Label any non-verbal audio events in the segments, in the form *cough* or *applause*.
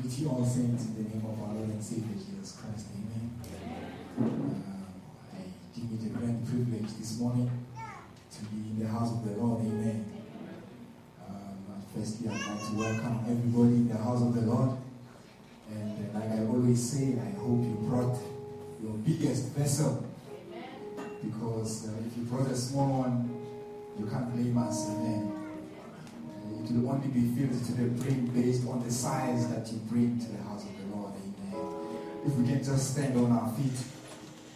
greet you all saints in the name of our Lord and Savior Jesus Christ. Amen. Uh, I give it the grand privilege this morning to be in the house of the Lord. Amen. Um, firstly, I'd like to welcome everybody in the house of the Lord. And uh, like I always say, I hope you brought your biggest vessel. Because uh, if you brought a small one, you can't blame us. Amen. It will only be filled to the brim based on the size that you bring to the house of the Lord. Amen. If we can just stand on our feet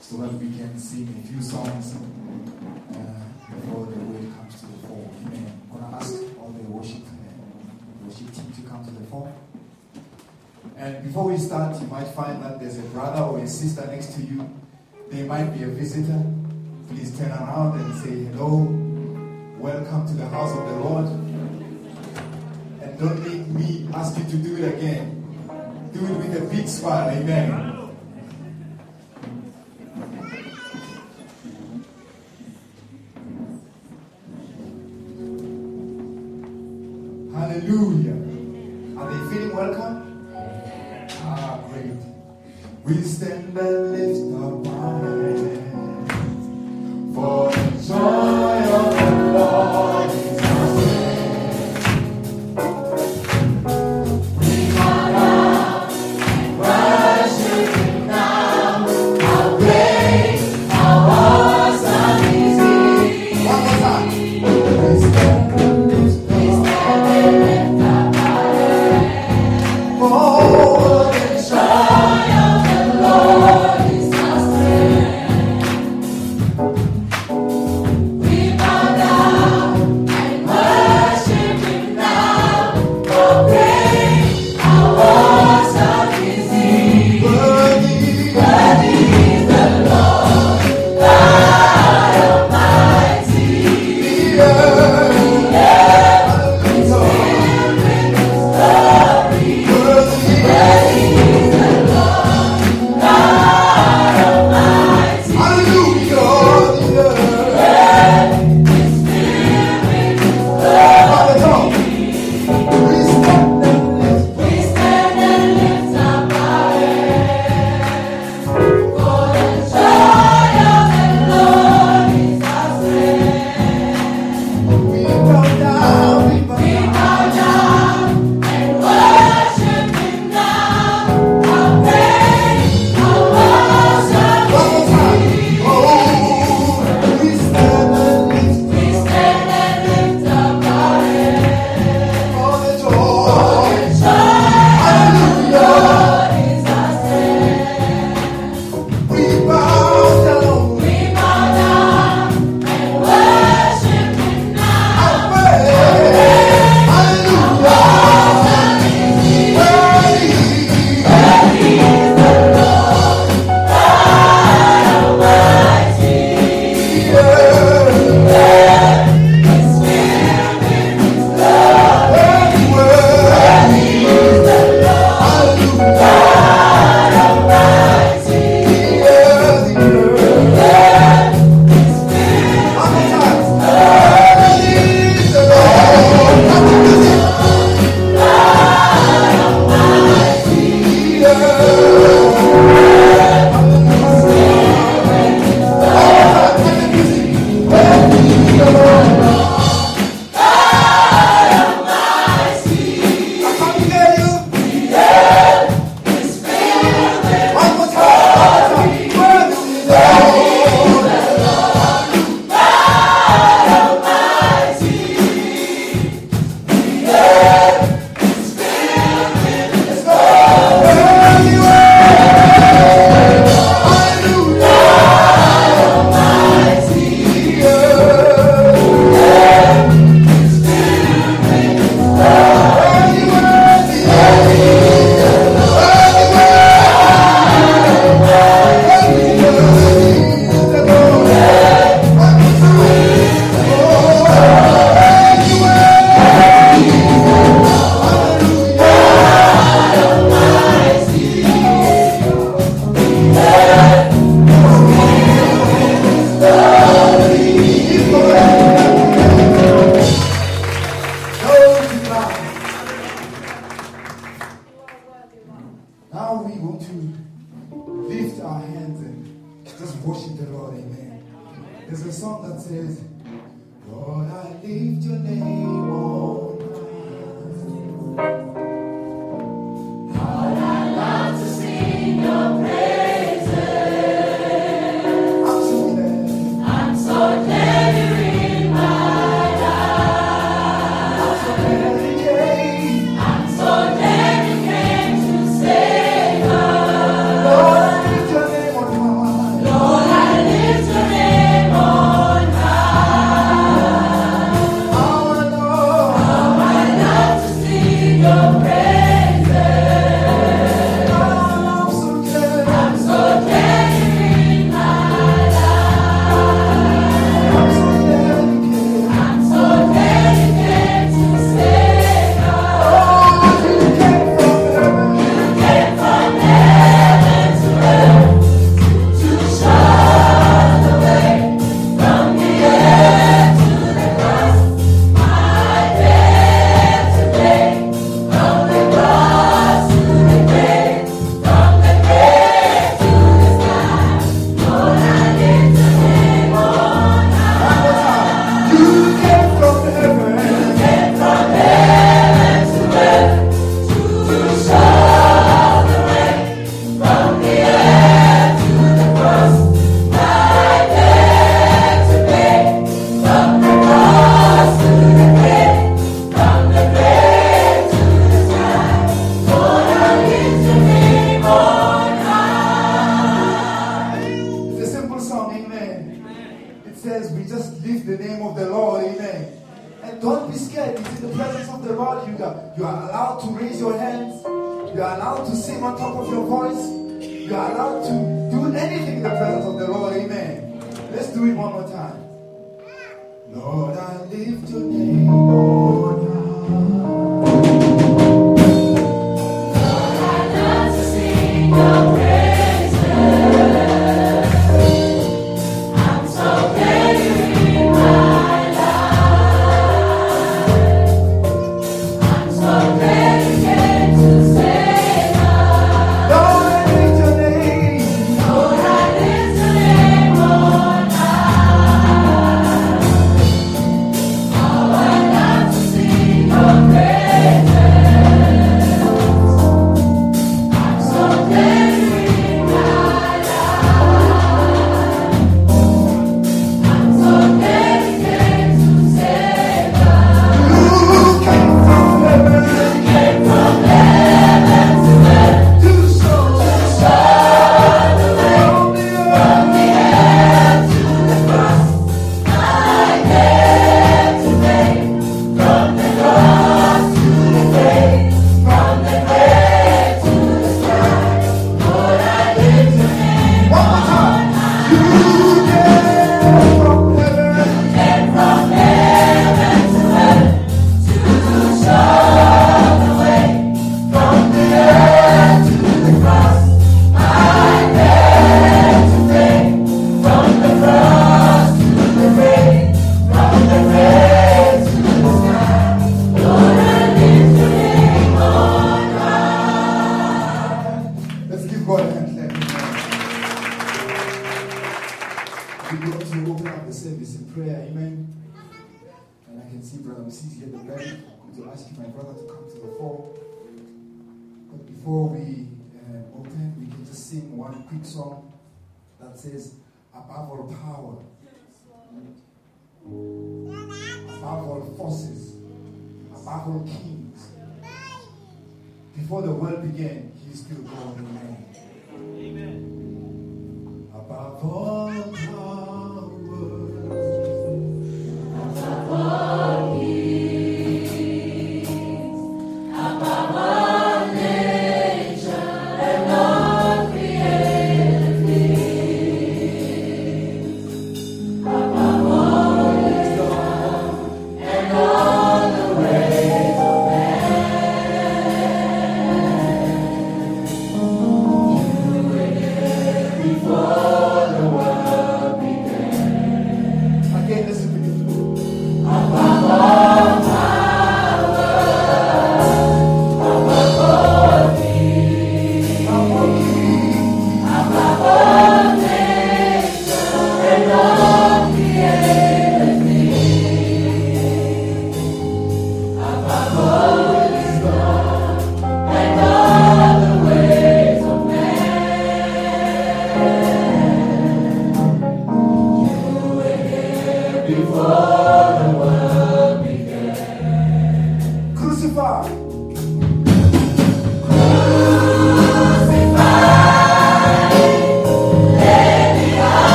so that we can sing a few songs uh, before the word comes to the fore. Amen. I'm going to ask all the worship, uh, worship team to come to the fore. And before we start, you might find that there's a brother or a sister next to you. They might be a visitor. Please turn around and say hello. Welcome to the house of the Lord. Don't make me ask you to do it again. Do it with a big smile. Amen.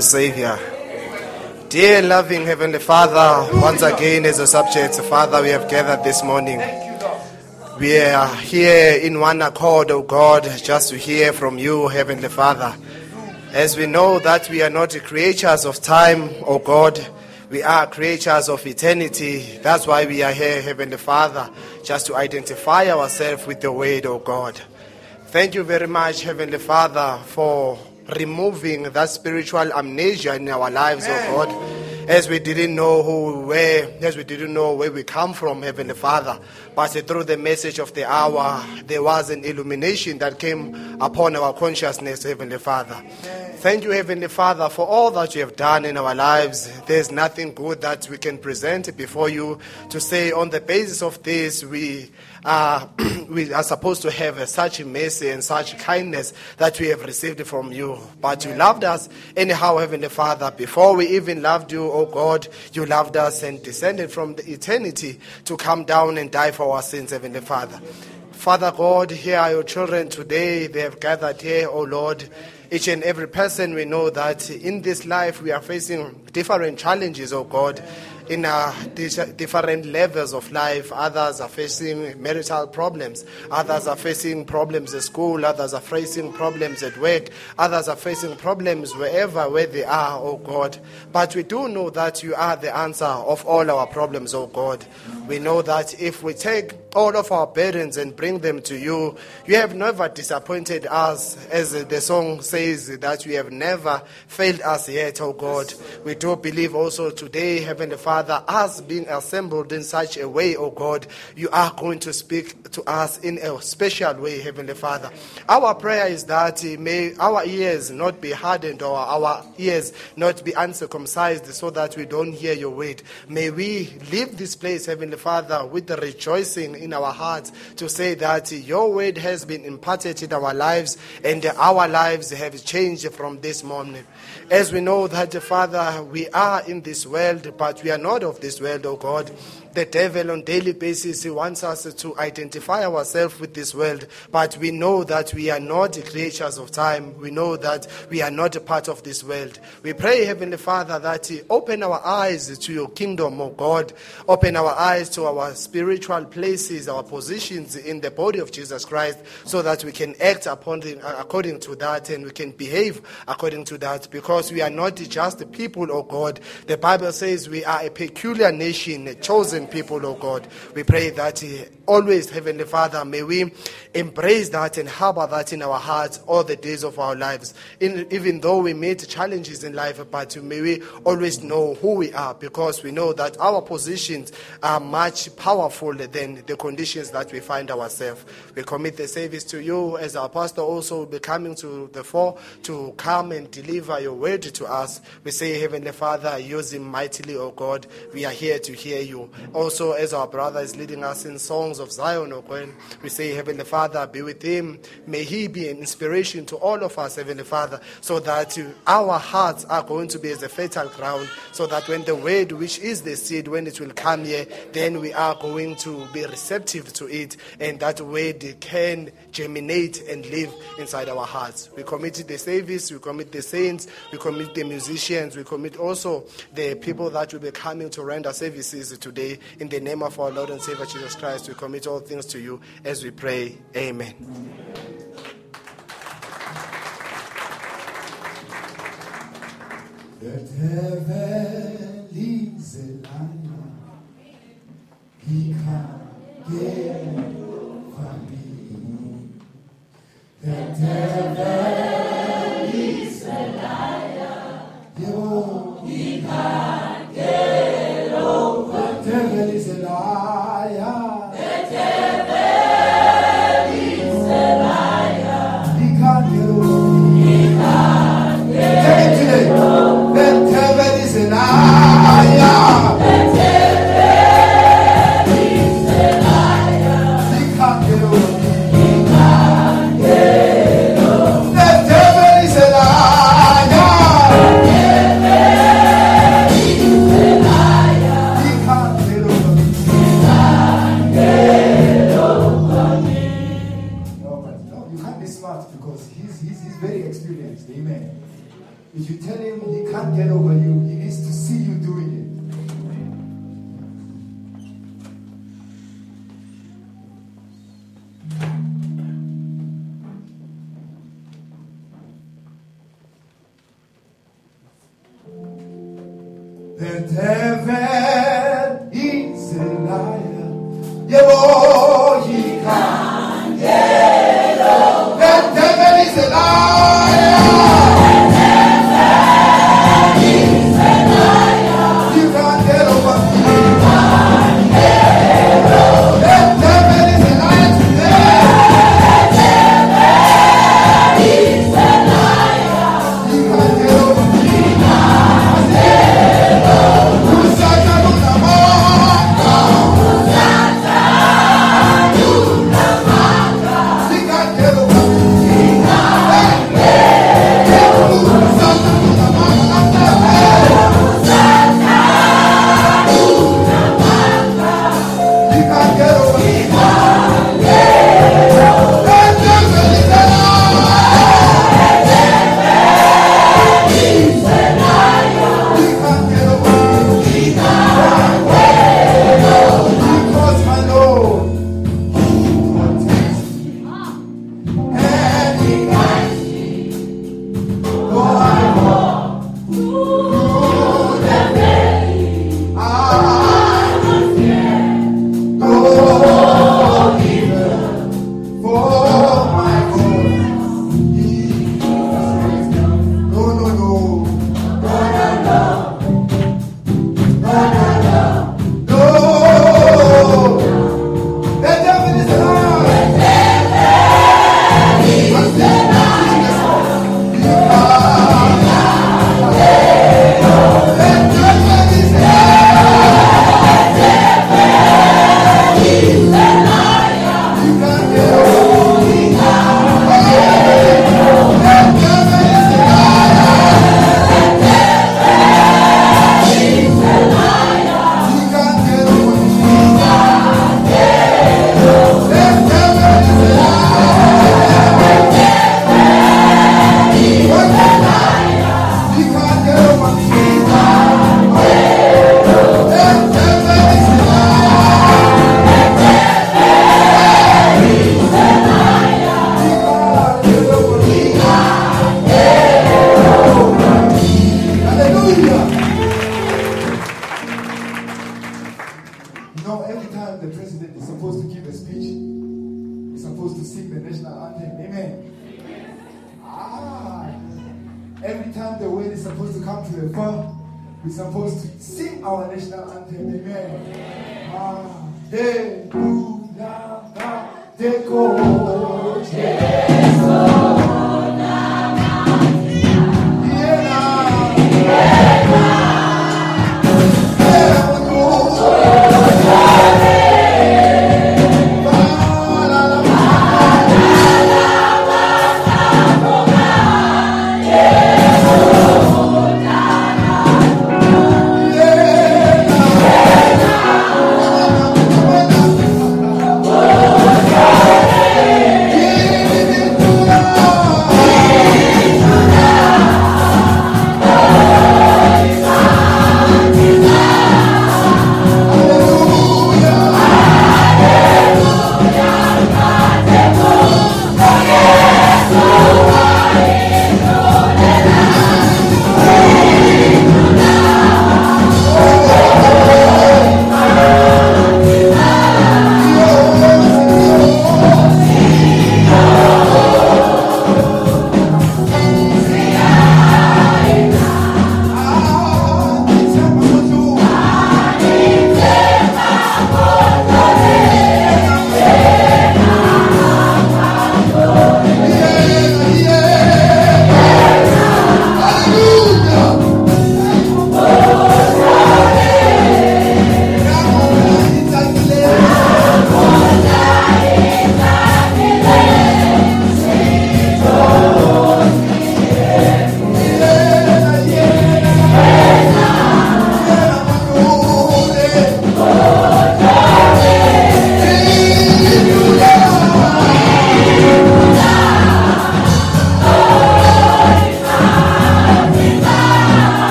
Savior. Dear loving Heavenly Father, once again as a subject, Father, we have gathered this morning. We are here in one accord, O God, just to hear from you, Heavenly Father. As we know that we are not creatures of time, O God, we are creatures of eternity. That's why we are here, Heavenly Father, just to identify ourselves with the Word, O God. Thank you very much, Heavenly Father, for removing that spiritual amnesia in our lives, oh God. As we didn't know who we were, as we didn't know where we come from, Heavenly Father. But through the message of the hour, there was an illumination that came upon our consciousness, Heavenly Father. Thank you, Heavenly Father, for all that you have done in our lives. There's nothing good that we can present before you to say, on the basis of this, we uh, *clears throat* we are supposed to have such mercy and such kindness that we have received from you. But you loved us anyhow, Heavenly Father. Before we even loved you, oh God, you loved us and descended from the eternity to come down and die for our sins, Heavenly Father. Father God, here are your children today. They have gathered here, oh Lord. Each and every person, we know that in this life we are facing different challenges, oh God in uh, different levels of life. Others are facing marital problems. Others are facing problems at school. Others are facing problems at work. Others are facing problems wherever where they are, oh God. But we do know that you are the answer of all our problems, oh God. We know that if we take all of our burdens and bring them to you, you have never disappointed us, as the song says, that you have never failed us yet, oh God. We do believe also today, Heavenly Father us being assembled in such a way, oh God, you are going to speak to us in a special way, Heavenly Father. Our prayer is that may our ears not be hardened or our ears not be uncircumcised so that we don't hear your word. May we leave this place, Heavenly Father, with the rejoicing in our hearts to say that your word has been imparted in our lives and our lives have changed from this morning. As we know that, Father, we are in this world, but we are not of this world, O oh God. The devil on daily basis he wants us to identify ourselves with this world, but we know that we are not creatures of time. We know that we are not a part of this world. We pray, Heavenly Father, that open our eyes to your kingdom, O God. Open our eyes to our spiritual places, our positions in the body of Jesus Christ, so that we can act upon the, according to that and we can behave according to that, because we are not just the people, O God. The Bible says we are a peculiar nation, a chosen people, oh God. We pray that uh, always, Heavenly Father, may we embrace that and harbor that in our hearts all the days of our lives. In, even though we meet challenges in life, but may we always know who we are because we know that our positions are much powerful than the conditions that we find ourselves. We commit the service to you as our pastor also will be coming to the fore to come and deliver your word to us. We say, Heavenly Father, use him mightily, O God. We are here to hear you. Also, as our brother is leading us in songs of Zion, O God, we say, Heavenly Father, be with him. May he be an inspiration to all of us, Heavenly Father, so that our hearts are going to be as a fertile ground, so that when the word, which is the seed, when it will come here, then we are going to be receptive to it, and that word can germinate and live inside our hearts. We commit the service, we commit the saints, we commit the musicians, we commit also the people that will be coming to render services today. In the name of our Lord and Savior Jesus Christ, we commit all things to you as we pray. Amen. Heaven a he can't get me. Heaven a he can't get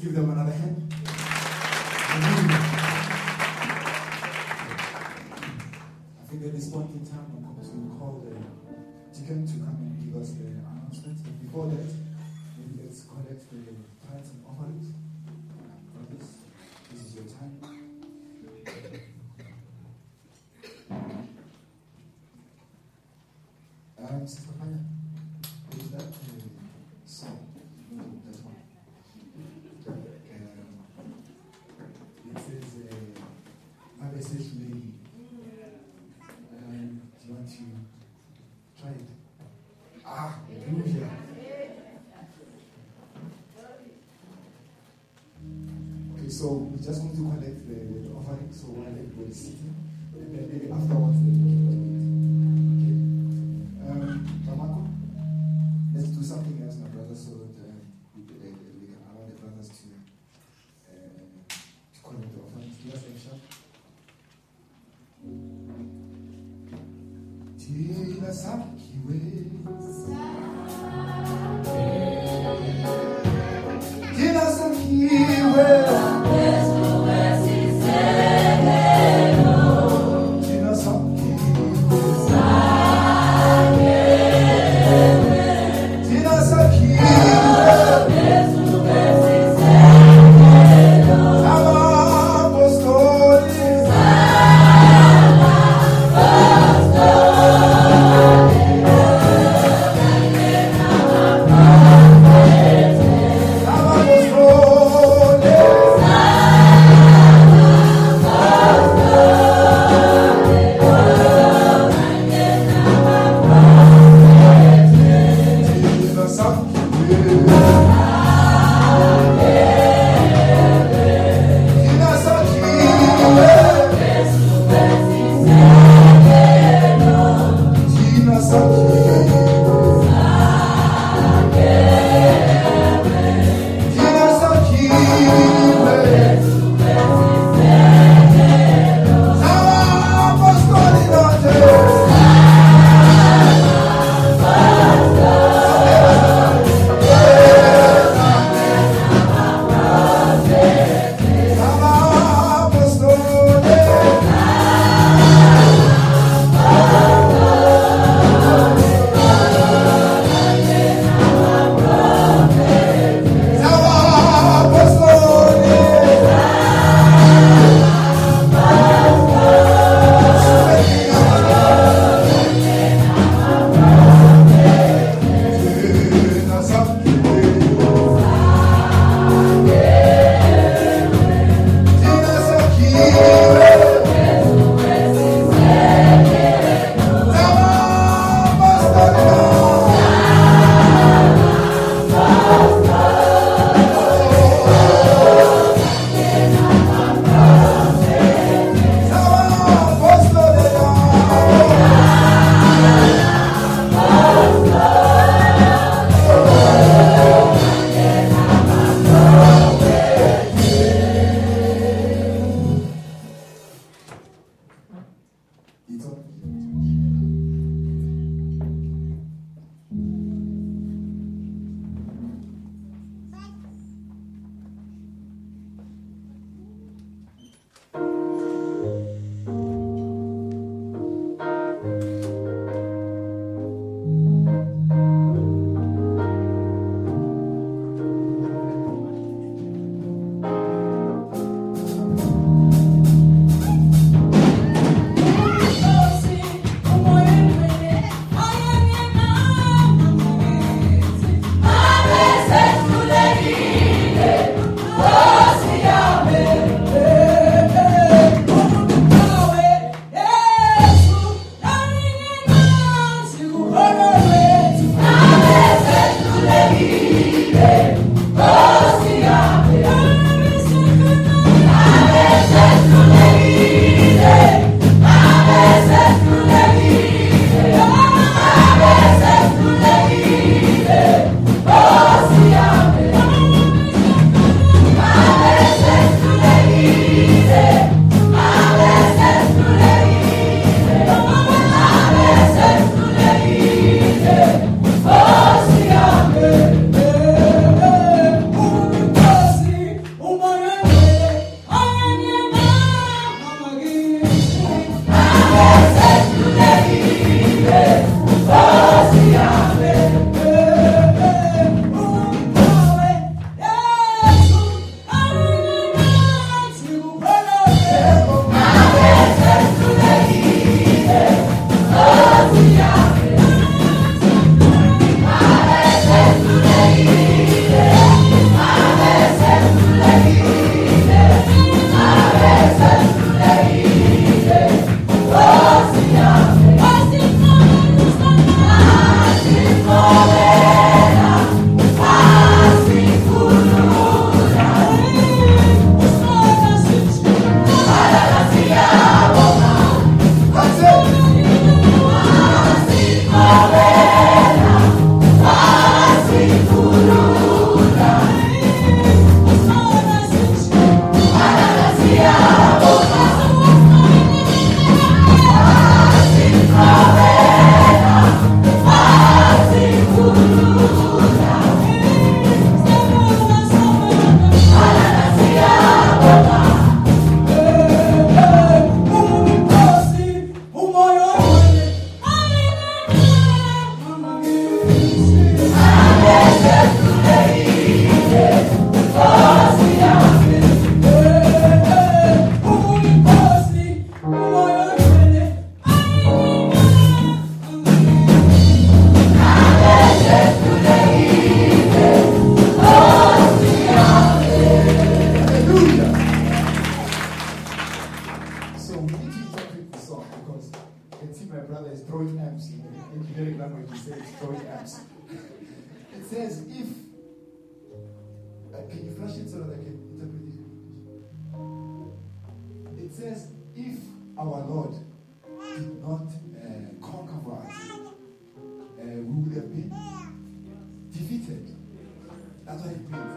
give them another hand. I think at this point in time, we'll call the chicken to come and give us the announcement. But before that, let's collect the police. That's what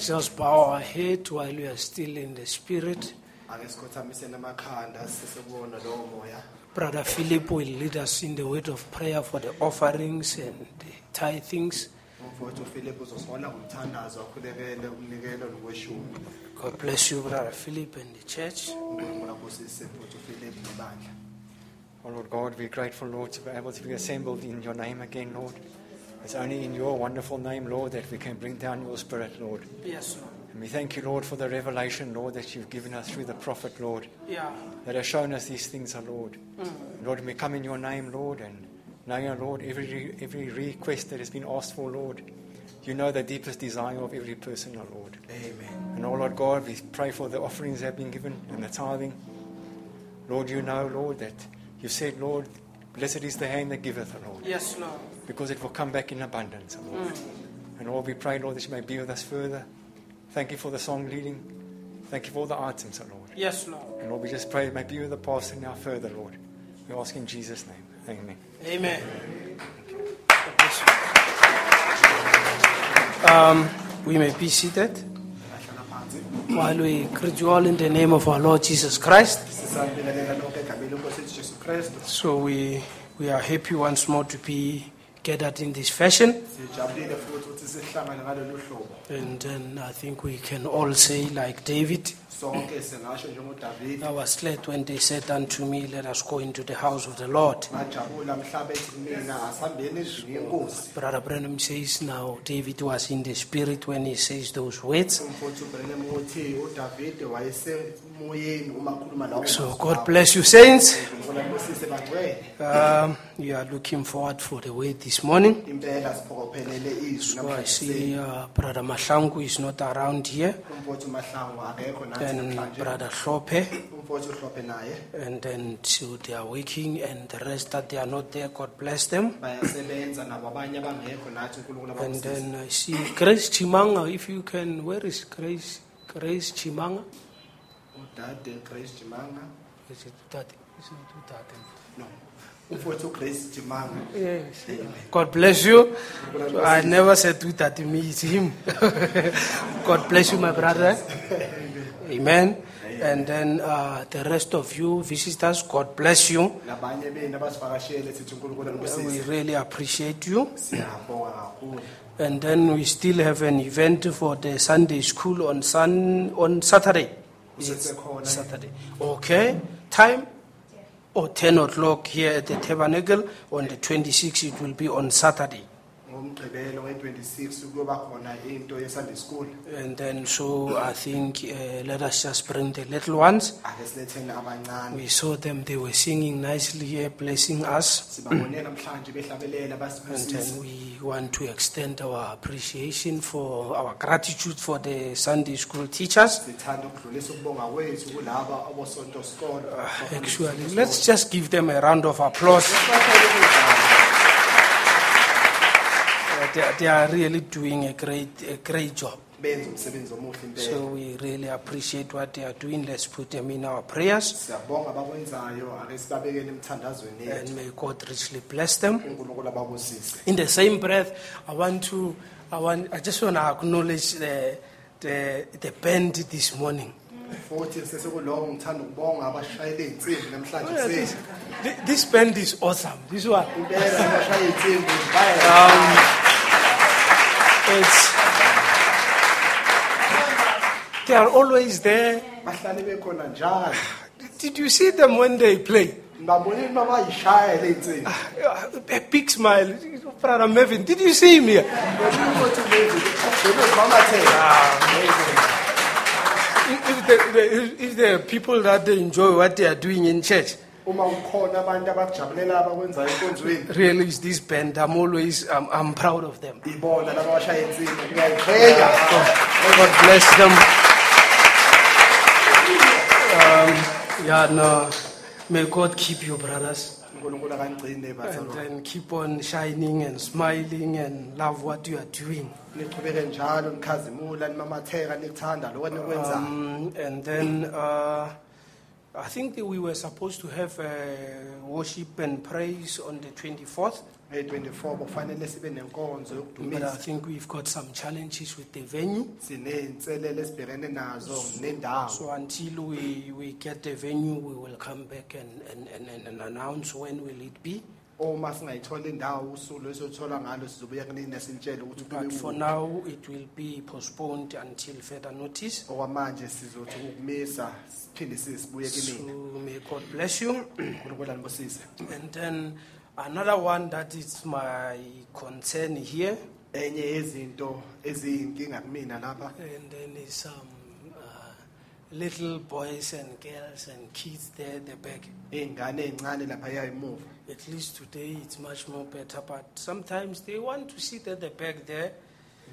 Let, let just bow our head while we are still in the spirit. Ake sikhothamise namakhanda sisebona lowo moya. Brother Philip will lead us in the word of prayer for the offerings and the tithings. Umfowethu uPhilip uzosihola ngomthandazo akhulekele umnikelo nokweshumi. God bless you, Brother Philip, and the church. uNkulunkulu abusise mfowethu uPhilip nebandla. Oh Lord God, we're grateful, Lord, to be able to be assembled in your name again, Lord. It's only in your wonderful name, Lord, that we can bring down your spirit, Lord. Yes, Lord. And we thank you, Lord, for the revelation, Lord, that you've given us through the prophet, Lord, Yeah. that has shown us these things, our Lord. Mm. Lord, we come in your name, Lord, and now, your Lord, every, every request that has been asked for, Lord, you know the deepest desire of every person, our Lord. Amen. And oh Lord God, we pray for the offerings that have been given and the tithing. Lord, you know, Lord, that you said, Lord, blessed is the hand that giveth, Lord, Yes, Lord. Because it will come back in abundance, O Lord. And Lord, we pray, Lord, that you may be with us further. Thank you for the song leading. Thank you for all the items, O Lord. Yes, Lord. And Lord, we just pray, may be with the pastor now further, Lord. We ask in Jesus' name. Amen. Amen. God. Um, we may be seated while we greet you all in the name of our Lord Jesus Christ. Sisambingelela lonke egameni lenkosi yethu Jesu Kristu. So we, we are happy once more to be gathered in this fashion. Sijabulile futhi ukuthi sihlangane ngalolu hlobo. And then I think we can all say, like David, Sonke singasho njengoDavid. I was glad when they said unto me, Let us go into the house of the Lord. Ngajabula mhlaba ethi kumina asihambeni endlini yenkosi. Brother Branham says now, David was in the spirit when he says those words. Umfowethu uBrenham uthi uDavid wayesemoyeni uma khuluma lawo. So God bless you, saints. Ngibona kubusise bangcwele. Um, we are looking forward for the word this morning. Impela siphokophelele izwi So I see uh, Brother Mahlangu is not around here, Umfowethu uMahlangu akekho nathi and. Brother Hlophe, Umfowethu uhlophe naye. and then so they are working, and the rest that they are not there, God bless them. bayasebenza nabo abanye abangekho nathi uNkulunkulu And then I see Grace Chimanga, if you can, where is Grace? Grace Chimanga? Udade Grace Jimanga Is it that? Is it that? no umfowethu Grace Jimanga Yes. God bless you. So I never said to that me, it's him. *laughs* God bless you, my brother. Amen. And then uh, the rest of you visitors, God bless you. labanye benu abasivakashele sithi uNkulunkulu We really appreciate you. And then we still have an event for the Sunday school on sun on Saturday. Usesekhona Saturday. Okay. Time? Or 10 o'clock here at the tabernacle. On the 26th, it will be on Saturday. Ngomgqibelo nge26 kuyoba khona into ye Sunday school And then, so I think uh, let us just bring the little ones. ake siletheni abancane We saw them, they were singing nicely here, blessing us. sibabone namhlanje behlabelela And then we want to extend our appreciation for our gratitude for the Sunday school teachers. sithanda ukudlulisa ukubonga kwethu kulaba abosonto skolo Actually, let's just give them a round of applause. Uh, they, they are really doing a great, a great job. benza umsebenzi omuhle impela So we really appreciate what they are doing. Let's put them in our prayers. siyabonga abakwenzayo ake sibabekele emthandazweni yethu And may God richly bless them. uNkulunkulu In the same breath, I want to, I want, I just want to acknowledge the, the, the band this morning. futhi sesekulowo ngithanda ukubonga abashayela iy'nsimbi namhlanje Oh, this, thi- this band is awesome. This one. impela abashaya iy'nsimbi baya Um, it's, they are always there. bahlale bekhona njalo Did you see them when they play? ngibabonile uma bayishaya le iy'nsimbi Uh, A big smile. Brother Mevin, did you see him here? mamathela If the, if the people that they enjoy what they are doing in church, uma kukhona abantu abakujabulela abakwenzayo enkonzweni really is this band. I'm always, I'm, I'm proud of them. ibona laba abashaya insimbi ngiyayiqhenya God bless them. Um, yeah, no. May God keep you, brothers. And then keep on shining and smiling and love what you are doing. niqhubeke njalo nikhazimula nimamatheka nikuthanda lokho enikwenzayo Um, and then uh, I think that we were supposed to have uh, worship and praise on the 24th. nge-24 kufanele sibe nenkonzo But I yokudumisa think we've got some challenges with the venue. siney'nselelo esibhekene nazo nendawo So until we, we get the venue, we will come back and, and, and, and announce when will it be. Uma singayithola indawo usuku lesiyothola ngalo sizobuya kunini sintshele ukuthi kube But for kuphi. now, it will be postponed until further notice. okwamanje sizothi ukumisa siphinde sibuye So kinina may God bless you. *clears throat* unkulunkulu anibusise And then another one that is my concern here, enye yezinto eziyinkinga kumina lapha and then is some uh, little boys and girls and kids there at the back. iy'ngane ey'ncane laphaya emuva At least today it's much more better, but sometimes they want to sit at the back there,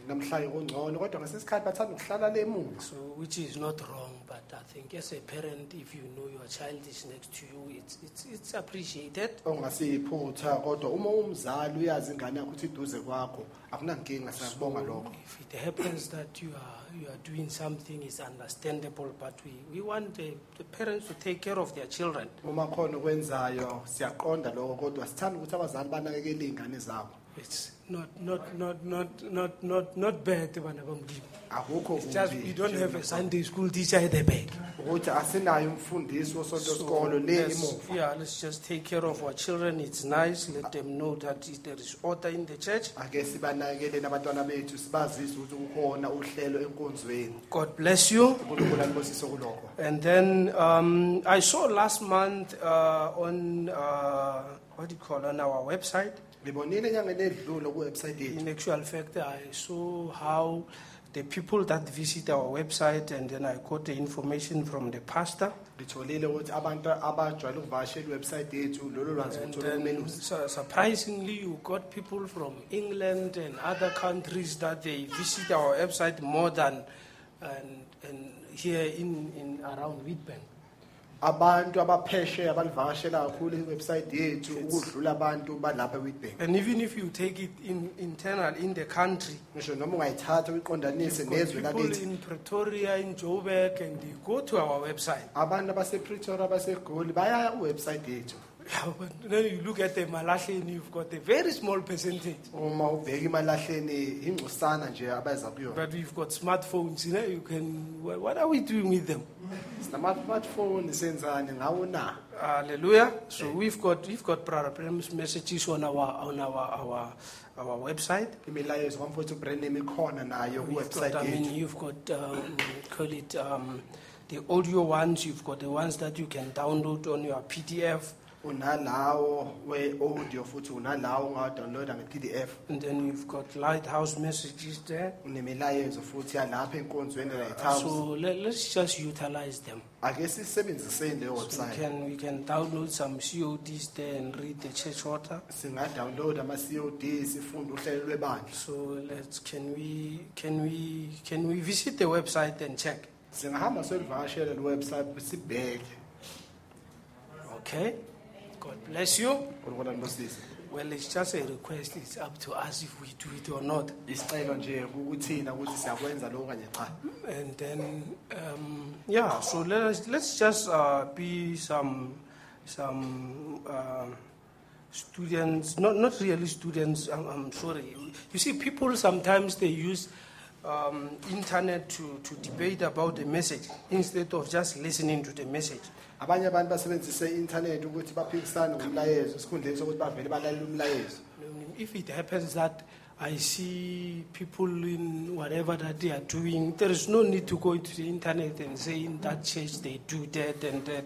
namhlanje kungcono kodwa ngesesikhathi bathanda ukuhlala le emuva so which is not wrong. But I think as a parent, if you know your child is next to you, it's it's it's appreciated. ongasiyiphutha kodwa uma umzali uyazi ingane yakho ukuthi iduze kwakho akunankinga siyakubonga lokho If it happens that you are you are doing something, is understandable. But we, we want the, the parents to take care of their children. uma khona okwenzayo siyaqonda lokho kodwa sithanda ukuthi abazali banakekele iy'ngane zabo It's not not not not not not not bad, bana bamlimi. akukho It's just we don't have a Sunday school teacher at the back. ukuthi asinayo umfundisi wosonto sikolo let's, yeah, let's just take care of our children. It's nice. Let them know that there is order in the church. ake sibanakekeleni abantwana bethu sibazise ukuthi kukhona uhlelo enkonzweni God bless you. unkulunkulu anibusise kulokho And then um, I saw last month uh, on uh, what do you call on our website. Ngibonile enyangeni edlule kuwebsayithi yethu In actual fact, I saw how the people that visit our website, and then I got the information from the pastor. ngitholile ukuthi abantu abajwayele ukuvakashela iwebsayithi yethu lolo lwazi And then, su- surprisingly, you got people from England and other countries that they visit our website more than and, and here in, in around Witbank. Abantu abaphesheya balivakashela kakhulu iwebsayithi yethu ukudlula abantu balapha ewitbank And even if you take it in internal in the country, ngisho noma ungayithatha uyiqondanise nezwe people lakithi. in Pretoria, in Joburg, and they go to our website. abantu abasepretoria abasegoli bayaya kuwebsayithi yethu but *laughs* then you look at the Malahleni, you've got a very small percentage. uma ubheka imalahleni ingcosana nje abaza kuyona But we've got smartphones, you know, you can, what what are we doing with them? sinama-smartphone senzani ngawo na Hallelujah. So we've got, we've got Brother Branham's messages on our, on our, our, our website. imilayezo kwamfowethu ubrandam ikhona nayo We've got, I mean, yethu you've got, um, call it, um, the audio ones, you've got the ones that you can download on your PDF, unalawo we-audio futhi unalawo ungawadownloada nge-pdf and then you've got lighthouse messages there. unemilayezo futhi yalapha enkonzweni uh, lighthouse So let, let's just utilize them. i guess ake sisebenziseni leyo So we website can, we can download some CODs there and read the church order. singadownload ama-cod sifunde uhlelo lwebandla So let's, can we, can we, can we visit the website and check? singahamba siyolivakashela le website sibheke Okay? God bless you. Well, it's just a request. It's up to us if we do it or not. isicelo nje kukuthina ukuthi siyakwenza lokhu kanye cha And then, um, yeah. So let us let's just uh, be some some uh, students. Not not really students. I'm, I'm sorry. You see, people sometimes they use um, internet to to debate about the message instead of just listening to the message. Abanye abantu basebenzise ukuthi baphikisane ngomlayezo esikhundleni sokuthi bavele balalele umlayezo If it happens that I see people in whatever that they are doing, there is no need to go into the internet and say in that church they do that and that.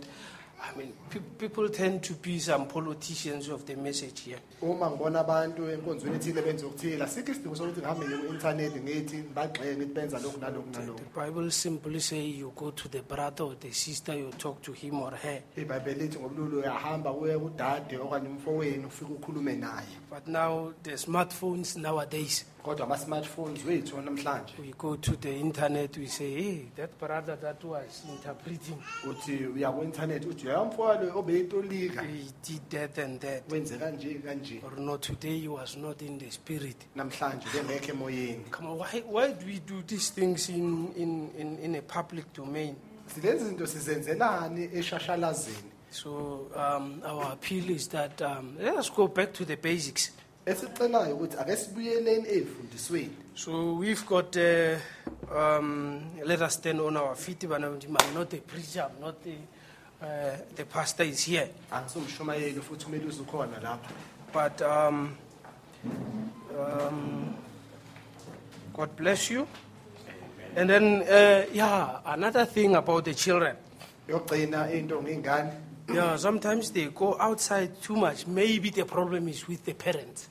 I mean, pe- people tend to be some politicians of the message here. uma ngibona abantu enkonzweni ethile benza okuthile asikho isidingo sokuthi ngihambe ngiye ku-intanethi ngithi ngibagxeke ngithi benza lokhu nalokhu The Bible simply say you go to the brother or the sister, you talk to him or her. ibhayibheli lithi ngobululu uyahamba uye kudade okanye umfowenu ufike ukhulume naye But now the smartphones nowadays, kodwa ama-smartphones wethu namhlanje we go to the internet, we say, hey, that brother that was interpreting, uthi uya ku-intanethi uthi uyamfowalo obeyitolika he did that and that. wenze kanje kanje Or no, today he was not in the spirit. namhlanje bengekho emoyeni Come on, why, why do we do these things in, in, in, in a public domain? silezi zinto sizenzelani eshashalazini So um, our appeal is that um, let us go back to the basics. Esicelayo ukuthi ake sibuyeleni ey'fundisweni So we've got, uh, um, let us stand on our feet. but I'm not the preacher, I'm not the, uh, the pastor is here. angisumshumayeli futhi umele uzukhona lapha But um, um, God bless you. And then, uh, yeah, another thing about the children. yogcina into ngey'ngane Yeah, sometimes they go outside too much. Maybe the problem is with the parents.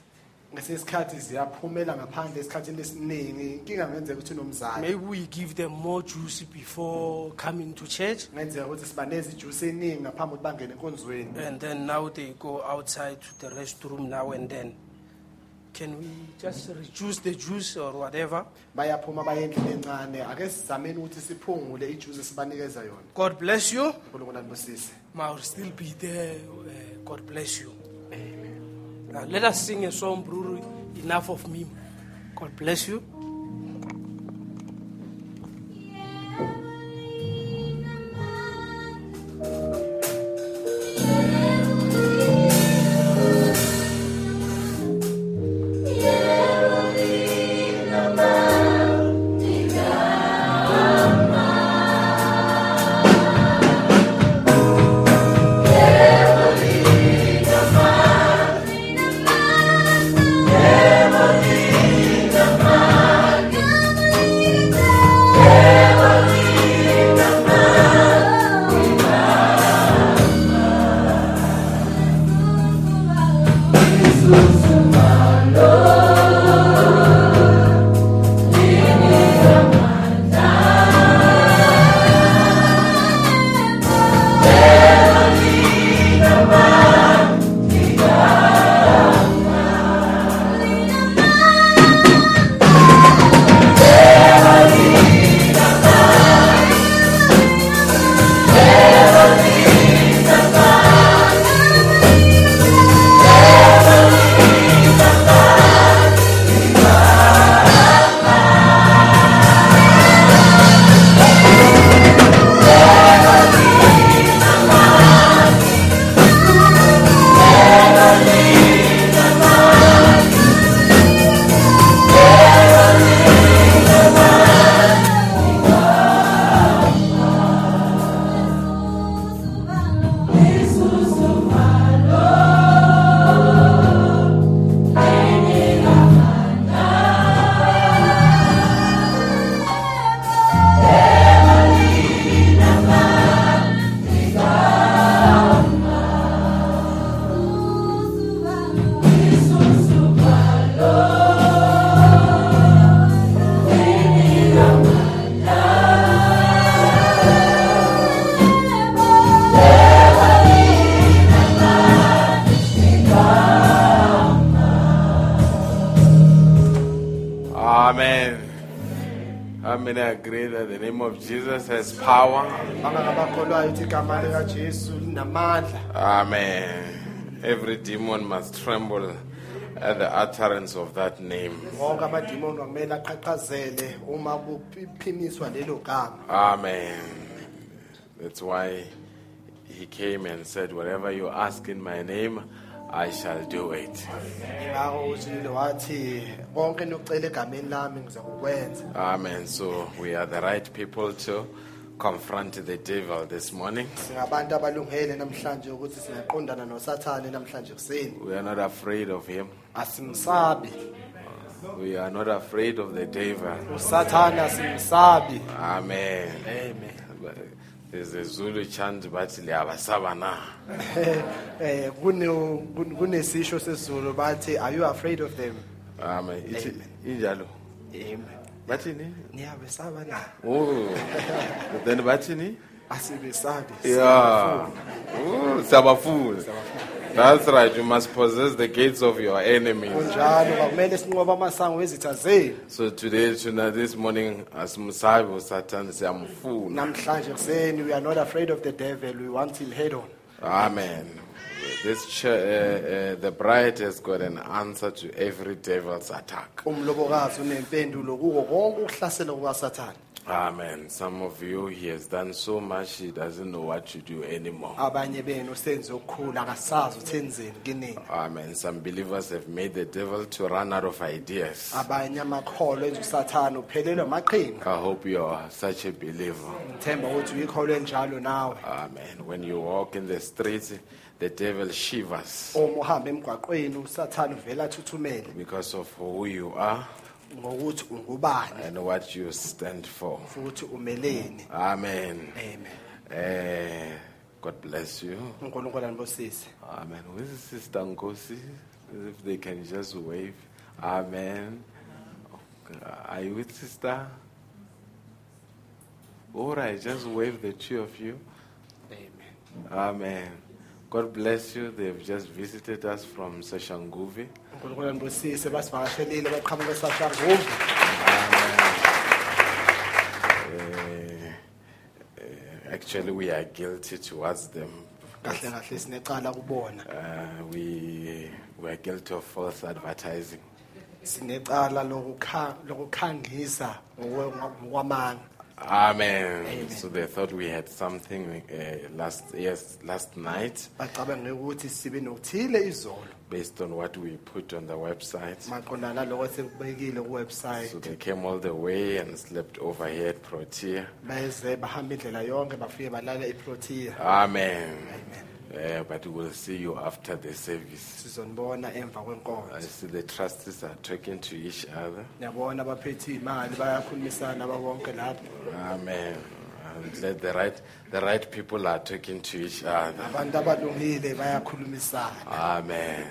ngesinye isikhathi ziyaphumela ngaphandle esikhathini esiningi inkinga ngenzeka ukuthi unomzali Maybe we give them more juice before coming to church. ngenzeka ukuthi sibaneza ijuice eningi ngaphambi kokuthi bangene enkonzweni And then now they go outside to the restroom now and then. Can we just reduce the juice or whatever? bayaphuma baye encane ake sizameni ukuthi siphungule ijuice esibanikeza yona God bless you. unkulunkulu anibusise I will still be there. Uh, God bless you. Now let us sing a song, Bruru. Enough of me. God bless you. The utterance of that name. wonke amadimoni kwamele aqhaqhazele uma kuphimiswa lelo gama Amen. That's why he came and said, Whatever you ask in my name, I shall do it. ngakho utshilo wathi konke nokucela egameni lami ngizakukwenza Amen. So we are the right people to confront the devil this morning. singabantu abalungele namhlanje ukuthi singaqondana nosathane namhlanje kuseni We are not afraid of him. Asimsabi We are not afraid of the devil. usathane asimsabi Amen. amen There's a Zulu chant, but liyabasaba na. *laughs* eh kune kun- kunesisho sesizulu bathi are you afraid of them Amen. Ithi injalo. amen Bathini? niyabesaba na Oh. *laughs* Then bathini? asibesabi Yeah. Oh, siyabafuna. That's right. You must possess the gates of your enemies. kunjalo bakumele sinqoba amasango wezitha zenu So today, tonight, this morning, asimsabi Satan siyamfuna. namhlanje kuseni we are not afraid of the devil we want him head on Amen. This ch- uh, uh, the bride has got an answer to every devil's attack. umlobokazi unempendulo kuko konke ukuhlasela kukasathane Amen. Some of you, he has done so much, he doesn't know what to do anymore. abanye benu senze okukhulu akasazi ukuthi enzeni kinini Amen. Some believers have made the devil to run out of ideas. abanye amakholo enza usathane uphelelwe amaqhinga I hope you are such a believer. ngithemba ukuthi uyikholwe njalo nawe Amen. When you walk in the streets, the devil shivers uma uhamba emgwaqweni usathane uvela athuthumele because of who you are ngokuthi ungubani and what you stand for. futhi umeleni Amen. amen Eh, God bless you. unkulunkulu anibusise Amen. Where's Sister Nkosi? If they can just wave. Amen. Are you with Sister? All right, just wave the two of you. amen Amen. God bless you. They've just visited us from esashanguve Uh, actually, we are guilty towards them. Uh, we, we are guilty of false advertising. Amen. Amen. So they thought we had something uh, last yes last night bacabange ukuthi sibe nokuthile izolo based on what we put on the website. maqondana naloko esekubekile kuwebsite So they came all the way and slept over here at Protea. beze bahamba indlela yonke bafike balala eprotea Amen. Amen. Uh, but we'll see you after the service. sizonibona emva I kwenkonzo see the trustees are talking to each other. niyabona abaphethe iy'mali bayakhulumisana babonke lapho Amen. Glad the right the right people are talking to each other. abantu abalungile bayakhulumisana Amen.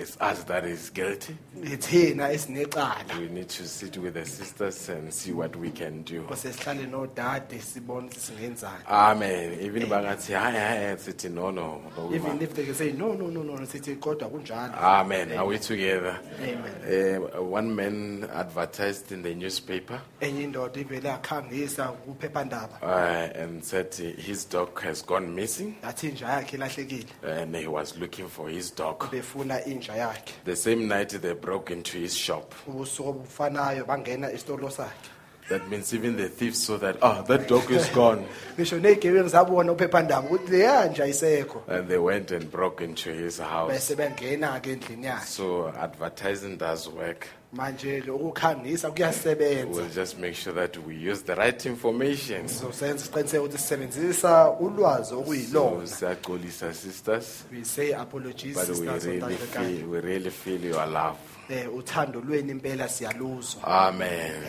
It's us that is guilty. ithina esinecala We need to sit with the sisters and see what we can do. kose sihlale nodade sibone ukuthi singenzani Amen. Even bangathi hi hi sithi no no. no, even if they can say no no no no sithi kodwa kunjalo Amen. Are we together? Amen. Uh, one man advertised in the newspaper enye indoda ivele yakhangisa kuphephandaba uh, and said his dog has gone missing yathi inja yakhe ilahlekile and he was looking for his dog. befuna inja yakhe The same night they broke into his shop. ubusuku obufanayo bangena esitolo sakhe That means even the thief saw that, oh, that dog is *laughs* gone. ngisho ney'gebengu zabona uphephandaba ukuthi leya nja ayisekho And they went and broke into his house. bese bengena-ke endlini yakhe So advertising does work. Manje-ke ukukhangisa kuyasebenza We'll just make sure that we use the right information. So sizosenza isiqiniseko ukuthi sisebenzisa ulwazi okuyilona siyaxolisa sisters, we say apologies but we sisters really feel we really feel your love. Um uthando lweni impela siyaluzwa Amen.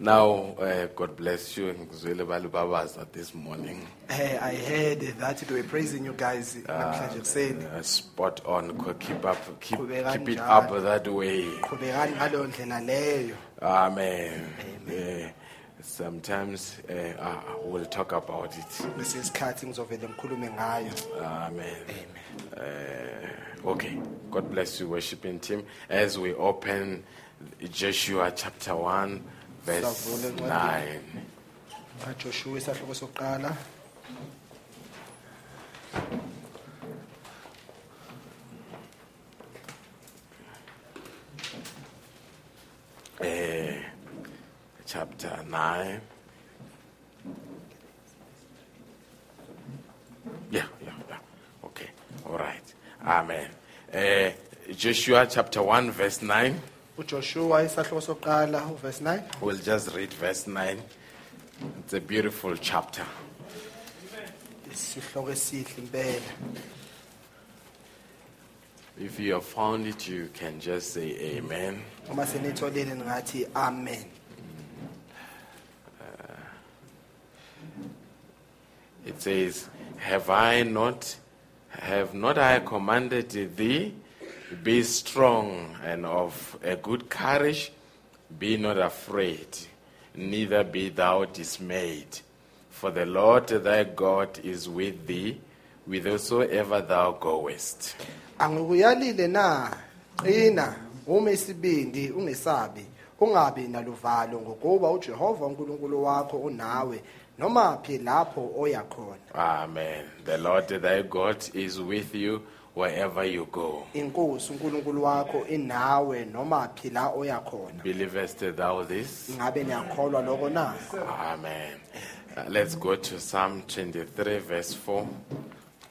Now, uh, God bless you. Ngizwile balubabaza this morning. Eh, I heard that they were praising you guys namhlanje kuseni spot on. Keep up. Keep, keep it up that way. qhubekani leyo Amen. Uh, sometimes uh, uh, we'll talk about it. kwesinye isikhathi ngizovele ngikhulume ngayo Amen. Uh, okay. God bless you, worshiping team. As we open Joshua chapter 1, verse Savule incwadi. 9. kajoshua isahloko sokuqala Uh, chapter 9. Yeah, yeah, yeah. Okay. All right. Amen. Uh, Joshua chapter 1, verse 9. ujoshua isahloko sokuqala uverse 9 We'll just read verse 9. It's a beautiful chapter. isihloko esihle impela If you have found it, you can just say amen. uma senitholile ningathi amen It says, Have I not, have not I commanded thee? Be strong and of a good courage. Be not afraid, neither be thou dismayed. For the Lord thy God is with thee, whithersoever thou goest. ungabi naluvalo ngokuba ujehova unkulunkulu wakho unawe noma phi lapho oya khona Amen. The Lord thy God is with you wherever you go. inkosi unkulunkulu wakho inawe noma phi la oya khona Believest thou this? ingabe niyakholwa lokho na Amen. Uh, let's go to Psalm 23, verse 4.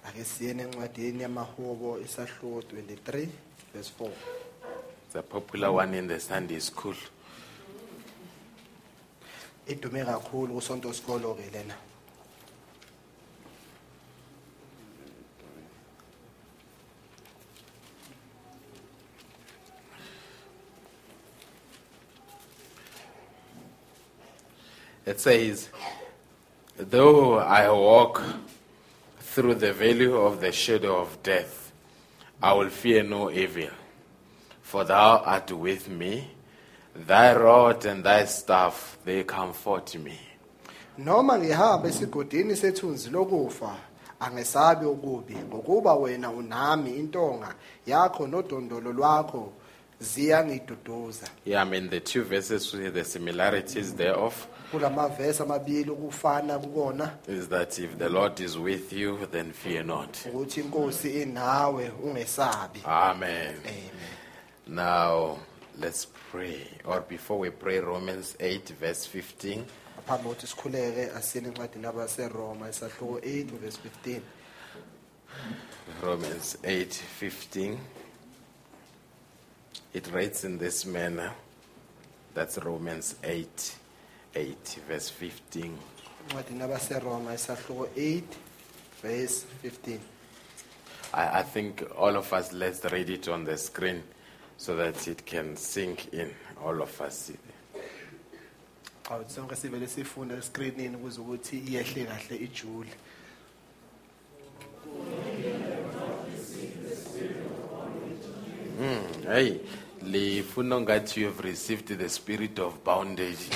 ake siyene encwadini yamahubo isahluko 23 verse 4 It's a popular one in the Sunday school. Idume kakhulu kusonto sikolo ke lena It says, Though I walk through the valley of the shadow of death, I will fear no evil, for thou art with me. Thy rod and thy staff, they comfort me. noma ngihamba esigodini sethunzi lokufa angesabi ukubi ngokuba wena unami intonga yakho nodondolo lwakho ziyangiduduza Yeah, I mean, the two verses with the similarities thereof kulamavesi amabili ukufana kukona is that if the Lord is with you, then fear not. ukuthi inkosi inawe ungesabi Amen. amen Now, let's pray. Or before we pray, Romans 8, verse 15. ngaphambi kokuthi sikhuleke asiyeni encwadini yabaseroma isahluko 8 verse 15 Romans 8 15. It reads in this manner. That's Romans 8 8, verse 15. encwadini yabaseroma isahluko 8 verse 15 I, I think all of us, let's read it on the screen so that it can sink in. All of us. awuthi sonke sivele sifunde escreenini ukuze ukuthi iyehle kahle ijule hmm, Hey, lifuna ngathi you have received the spirit of bondage.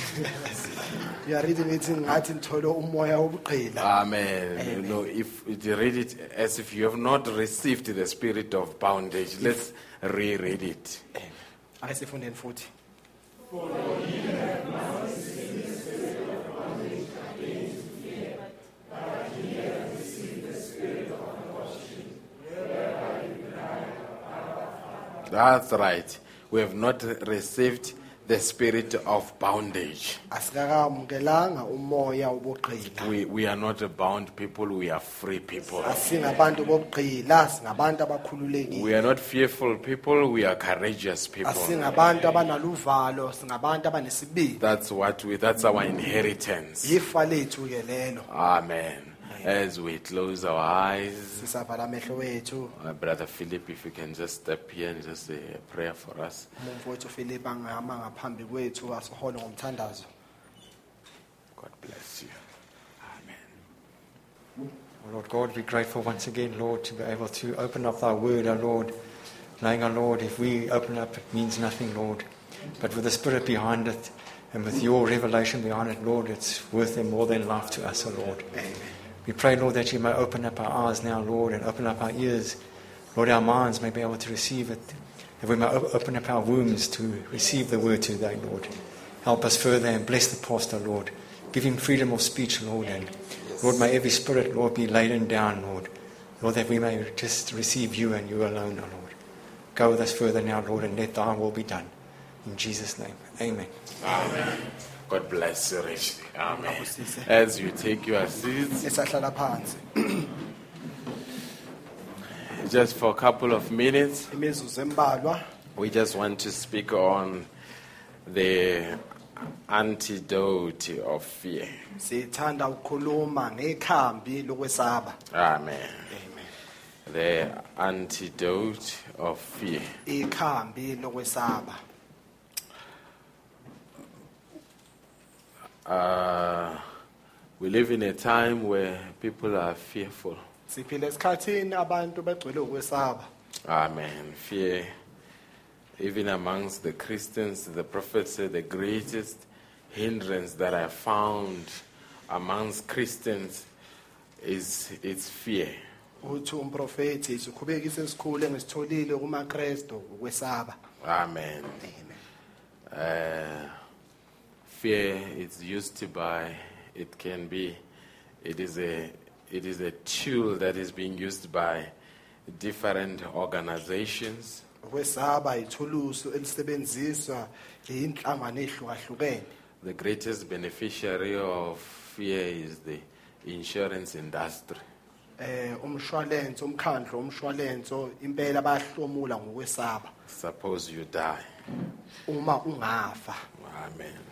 *laughs* you are reading it ngathi nithole umoya wobugqila Amen. You know, if you read it as if you have not received the spirit of bondage, let's reread it. ake sifundeni futhi That's right. We have not received the spirit of bondage. asikakamukelanga umoya wobugqila We, we are not a bound people, we are free people. asingabantu bobugqila singabantu abakhululekile We are not fearful people, we are courageous people. asingabantu abanaluvalo singabantu abanesibindi That's what we that's our inheritance. ifa lethu ke lelo Amen. As we close our eyes, sisavala amehlo wethu uh, Brother Philip, if you can just step here and just say a prayer for us. umumfu wethu philip angihamba ngaphambi kwethu asihole ngomthandazo God bless you. Amen. Oh, Lord God, we're grateful once again, Lord, to be able to open up thy word, our Lord. Knowing, our Lord, if we open up, it means nothing, Lord. But with the Spirit behind it and with your revelation behind it, Lord, it's worth it more than life to us, O Lord. We pray, Lord, that you may open up our eyes now, Lord, and open up our ears. Lord, our minds may be able to receive it. That we may open up our wombs to receive the word today, Lord. Help us further and bless the pastor, Lord. Give him freedom of speech, Lord. And Lord, may every spirit, Lord, be laden down, Lord. Lord, that we may just receive you and you alone, O Lord. Go with us further now, Lord, and let thy will be done. In Jesus' name, amen. amen. God bless you richly. Amen. As you take your seats, esahlala phansi just for a couple of minutes, imizuzu embalwa we just want to speak on the antidote of fear. sithanda ukukhuluma ngekhambi lokwesaba Amen. The antidote of fear. ikhambi lokwesaba Uh, we live in a time where people are fearful. siphila esikhathini abantu begcwele ukwesaba Amen. Fear, even amongst the Christians, the prophet said the greatest hindrance that I found amongst Christians is its fear. uthi umprofethi sikhubekise esikhulu engisitholile kumakrestu ukwesaba Amen. Uh, fear is used by, it can be, it is a, it is a tool that is being used by different organizations. ukwesaba ithulusu elisebenziswa yinhlangano ehlukahlukene The greatest beneficiary of fear is the insurance industry. eh umshwalense umkhandlo umshwalense impela bayahlomula ngokwesaba Suppose you die. uma ungafa Amen.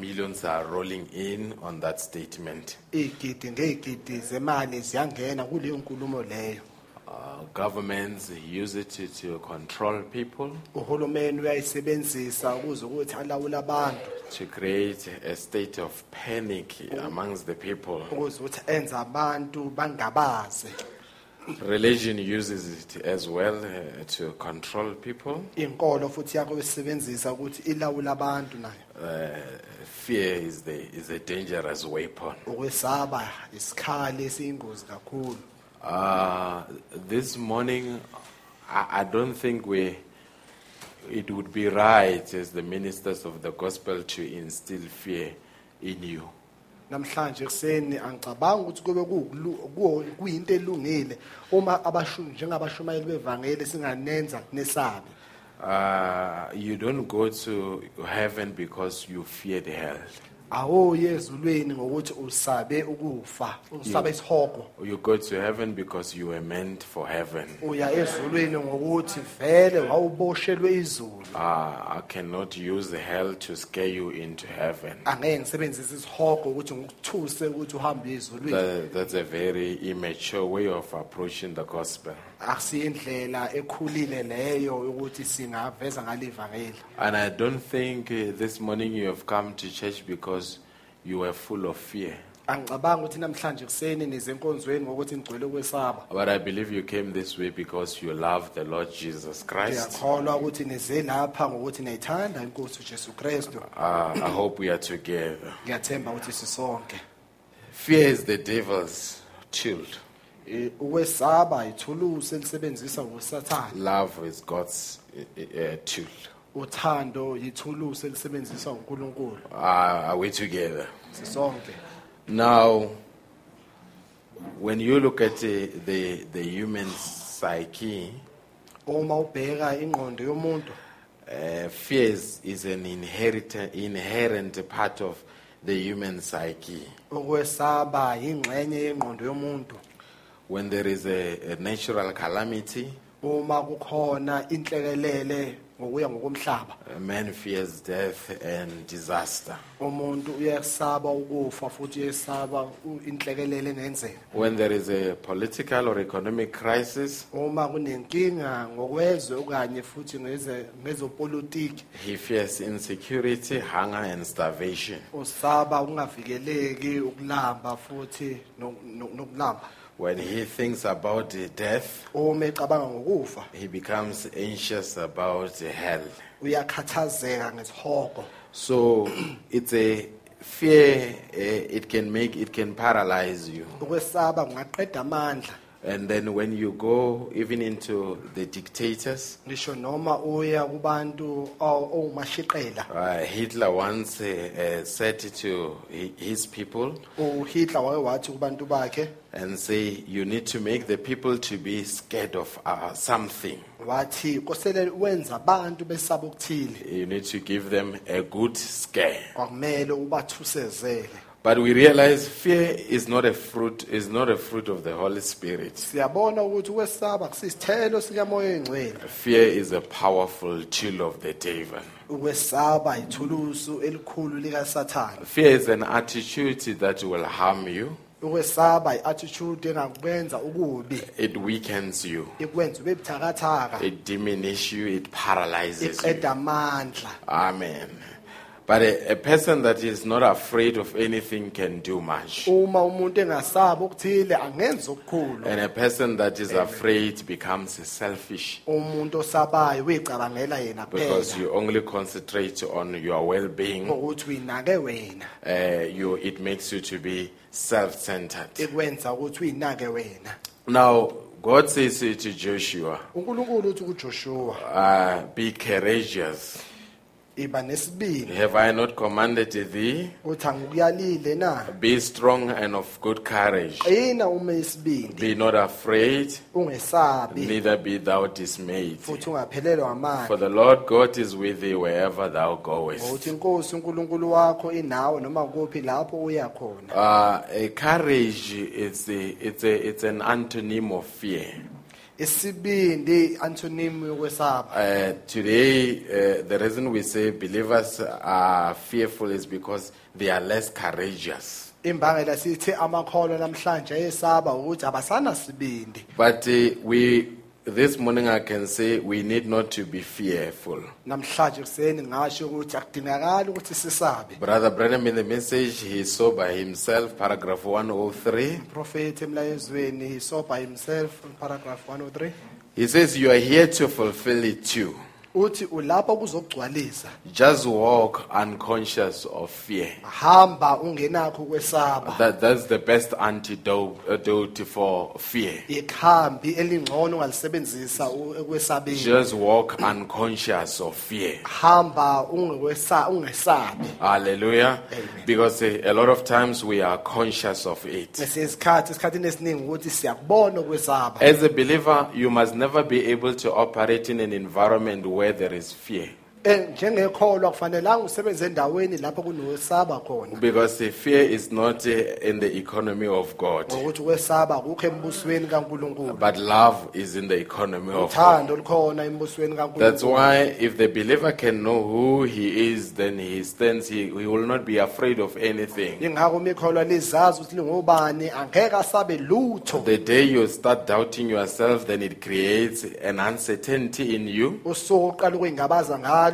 Millions are rolling in on that statement. igidi ngegidi zemali ziyangena kuleyo nkulumo leyo Uh, governments use it to, to control people, uhulumeni uyayisebenzisa ukuze ukuthi alawule abantu to create a state of panic amongst the people. ukuze ukuthi enze abantu bangabaze Religion uses it as well uh, to control people. inkolo futhi yakuyisebenzisa ukuthi ilawule abantu nayo Uh, fear is the is a dangerous weapon. ukwesaba isikhali esiyingozi kakhulu Uh, this morning, I, I don't think we. It would be right as the ministers of the gospel to instill fear in you. namhlanje kuseni angicabanga ukuthi kube kuwukulu- kuwo- kuyinto elungile uma abashu njengabashumayeli bevangeli singanenza nesabe Uh, you don't go to heaven because you feared hell. awoyi ezulwini ngokuthi usabe ukufa usabe isihogo You go to heaven because you were meant for heaven. uya ezulwini ngokuthi vele wawuboshelwe izulu Uh, I cannot use hell to scare you into heaven. angeke ngisebenzise isihogo ukuthi ngikuthuse ukuthi uhambe ezulwini That, that's a very immature way of approaching the gospel. Akusiyindlela ekhulile leyo ukuthi singaveza ngalivangeli And I don't think uh, this morning you have come to church because you were full of fear. angicabanga ukuthi namhlanje kuseni nize ngokuthi nigcwele kwesaba But I believe you came this way because you love the Lord Jesus Christ. ngiyakholwa ukuthi nize lapha ngokuthi niyayithanda inkosi ujesu kristu Uh, I hope we are together. ngiyathemba ukuthi sisonke Fear is the devil's tool. Ukwesaba ithulusi elisebenziswa ngusathane Love is God's uh, uh, tool. uthando yithulusi elisebenziswa ngunkulunkulu Uh, are we together? sisonke Now, when you look at uh, the, the human psyche, uma ubheka ingqondo yomuntu uh, fear is, is an inherent, inherent part of the human psyche. ukwesaba yengqondo yomuntu When there is a, a natural calamity, uma kukhona inhlekelele ngokuya ngokomhlaba a man fears death and disaster. umuntu uyasaba ukufa futhi uyesaba u- inhlekelele engenzeka When there is a political or economic crisis, uma kunenkinga ngokwezwe okanye futhi ngeze ngezopolitiki he fears insecurity, hunger, and starvation. usaba ukungavikeleki ukulamba futhi no- no- nokulamba When he thinks about the death, uma ecabanga ngokufa he becomes anxious about the hell. uyakhathazeka So *clears throat* it's a fear. Uh, it can make it can paralyze you. ukwesaba kungaqeda amandla And then when you go even into the dictators, ngisho noma uya kubantu aw- owumashiqela uh, Hitler once uh, uh, said to hi- his people uHitler wake wathi kubantu bakhe and say, "You need to make the people to be scared of uh, something. wathi kosele wenza abantu besaba ukuthile You need to give them a good scare." kwakumele ubathusezele But we realize fear is not a fruit. Is not a fruit of the Holy Spirit. siyabona ukuthi ukwesaba kusisithelo sikamoya oyingcwele Fear is a powerful tool of the devil. ukwesaba ithulusu elikhulu likasathane Fear is an attitude that will harm you. Ukwesaba i-attitude engakwenza ukubi It weakens you. ikwenza ube buthakathaka It diminishes you. It paralyzes you. iqeda amandla Amen. But a, a person that is not afraid of anything can do much. uma umuntu engasaba ukuthile angenza okukhulu. And a person that is afraid becomes selfish. Umuntu osabayo uyicabangela yena because kuphela you only concentrate on your ukuthi uyinake wena. Uh, you, it makes you to be self-centered. ikwenza ukuthi uyinake wena. Now, God says to Joshua, unkulunkulu uthi kujoshua uh, be courageous. Iba nesibindi Have I not commanded thee? uthi angikuyalile na Be strong and of good courage. qina uma isibindi Be not afraid, ungesabi neither be thou dismayed. futhi ungaphelelwa For amandla the Lord God is with thee wherever thou ngokuthi goest. inkosi unkulunkulu wakho inawe noma kuphi lapho uya khona Uh, a courage is a, it's, a, it's an antonym of fear. Isibindi antonym yokwesaba Uh, today, uh, the reason we say believers are fearful is because they are less courageous. imbangela sithi amakholwa namhlanje ayesaba ukuthi abasanasibindi But uh, we, this morning I can say we need not to be fearful. namhlanje kuseni ngasho ukuthi akudingakali ukuthi sisabe Brother Branham in the message, he saw by himself, paragraph 103. prophet emlayezweni he saw by himself in paragraph 103 He says, You are here to fulfill it too. Uthi ulapho kuzogcwalisa Just walk unconscious of fear. hamba ungenakho ukwesaba That, that's the best antidote antidote for fear. ikhambi elingcono ongalisebenzisa u- ekwesabeni Just walk unconscious of fear. hamba ungekwesa- ungesabi Hallelujah. Because uh, a lot of times we are conscious of it. esikhathini esiningi ukuthi siyakubona ukwesaba As a believer, you must never be able to operate in an environment where there is fear. Eh, njengekholwa usebenze endaweni lapho kunokwesaba khona Because the fear is not uh, in the economy of God, ngokuthi ukwesaba akukho embusweni kaNkuluNkulu but love is in the economy of God. uthando lukhona embusweni That's kaNkuluNkulu why if the believer can know who he is, then he stands, he, he will not be afraid of anything. lizazi ukuthi lingobani angeke asabe lutho The day you start doubting yourself, then it creates an uncertainty in you. usuku ukuyingabaza ngalo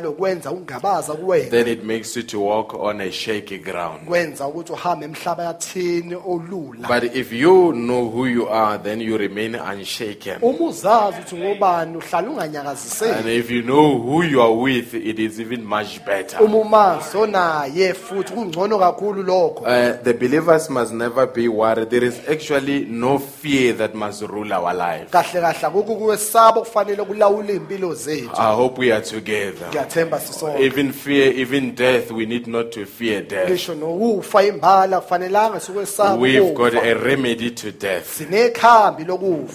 kwenza ukungabaza kuwena Then it makes you to walk on a shaky ground. kwenza ukuthi uhambe emhlabathini olula But if you know who you are, then you remain unshaken. uma uzazi ukuthi ngobani uhlala And if you know who you are with, it is even much better. uma umazi onaye futhi kungcono kakhulu lokho Uh, the believers must never be worried. There is actually no fear that must rule our life. kahle kahle akukho kuwesaba okufanele kulawule impilo zethu I hope we are together. Even fear, even death, we need not to fear death. ngisho nokufa imbala kufanelanga sikwesaba We've got a remedy to death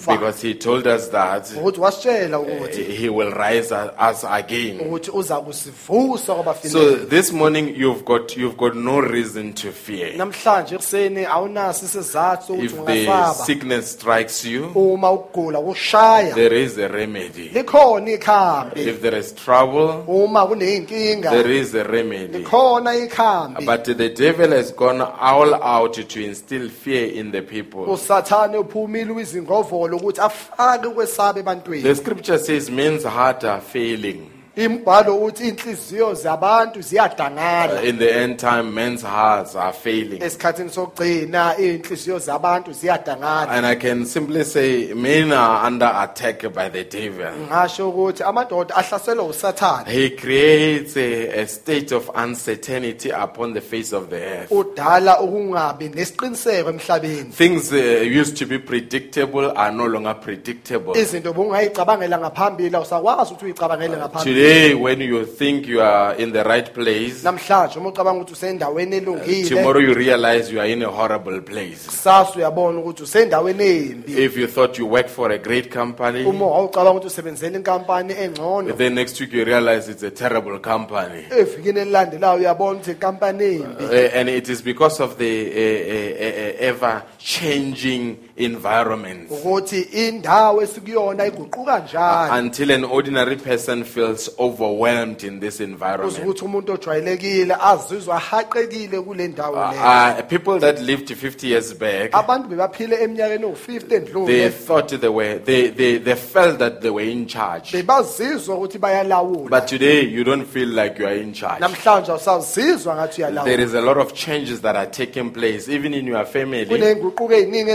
because He told us that ukuthi wasitshela ukuthi He will rise us again. ukuthi uza kusivusa So this morning you've got you've got no reason to fear. namhlanje ekuseni awunaso isizathu sokuthi If the sickness strikes you, uma ukugula kushaya there is a remedy. If there is trouble, uma kuneyinkinga there is a remedy. likhona ikhambi But the devil has gone all out to instill fear in the people. usathane uphumile uyizingovolo ukuthi afake ukwesaba ebantwini The scripture says men's heart are failing. Imbhalo uthi inhliziyo zabantu ziyadangala In the end time, men's hearts are failing. esikhathini sokugcina inhliziyo zabantu ziyadangala And I can simply say men are under attack by the devil. ngasho ukuthi amadoda ahlaselwe usathane He creates a, a state of uncertainty upon the face of the earth. udala ukungabi nesiqiniseko emhlabeni Things uh, used to be predictable are no longer predictable. izinto bungayicabangela ngaphambili awusakwazi ukuthi uyicabangele ngaphambili Today, when you think you are in the right place, namhlanje uma ucabanga ukuthi usendaweni elungile tomorrow you realize you are in a horrible place. kusasa uyabona ukuthi usendaweni embi If you thought you worked for a great company, uma wawucabanga ukuthi usebenzela inkampani engcono then next week you realize it's a terrible company. evikini elilandelayo uyabona ukuthi inkampani embi Uh, and it is because of the uh, uh, uh, ever changing environment. ukuthi indawo esikuyona iguquka njalo Until an ordinary person feels overwhelmed in this kuze environment. ukuthi umuntu ojwayelekile azizwe ahaqekile kule ndawo Uh, leyo uh, people that lived 50 years back, abantu bebaphile eminyakeni ewu-50 they endlule thought they were, they, they, they felt that they were in charge. bebazizwa ukuthi bayalawula But today, you don't feel like you are in charge. namhlanje awusazizwa ngathi There uyalawula is a lot of changes that are taking place, even in your family. kuney'nguquko ey'ningi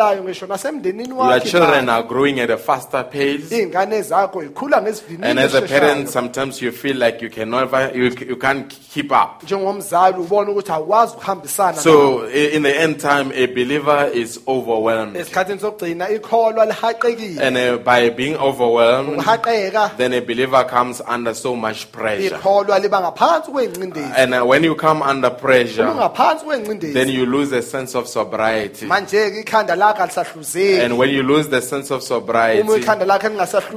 ezenzakalayo ngisho nasemndenini Your children are growing at a faster pace. iy'ngane zakho yikhula And as a parent, sometimes you feel like you can never, you, you can't keep up. njengomzali ubona ukuthi awukwazi ukuhambisana So i- in the end time, a believer is overwhelmed. esikhathini sokugcina ikholwa lihaqekile And uh, by being overwhelmed, then a believer comes under so much pressure. ikholwa liba ngaphansi kwengcindezi And uh, when you come under pressure, ungaphansi then you lose a sense of sobriety. manje-ke ikhanda And when you lose the sense of sobriety,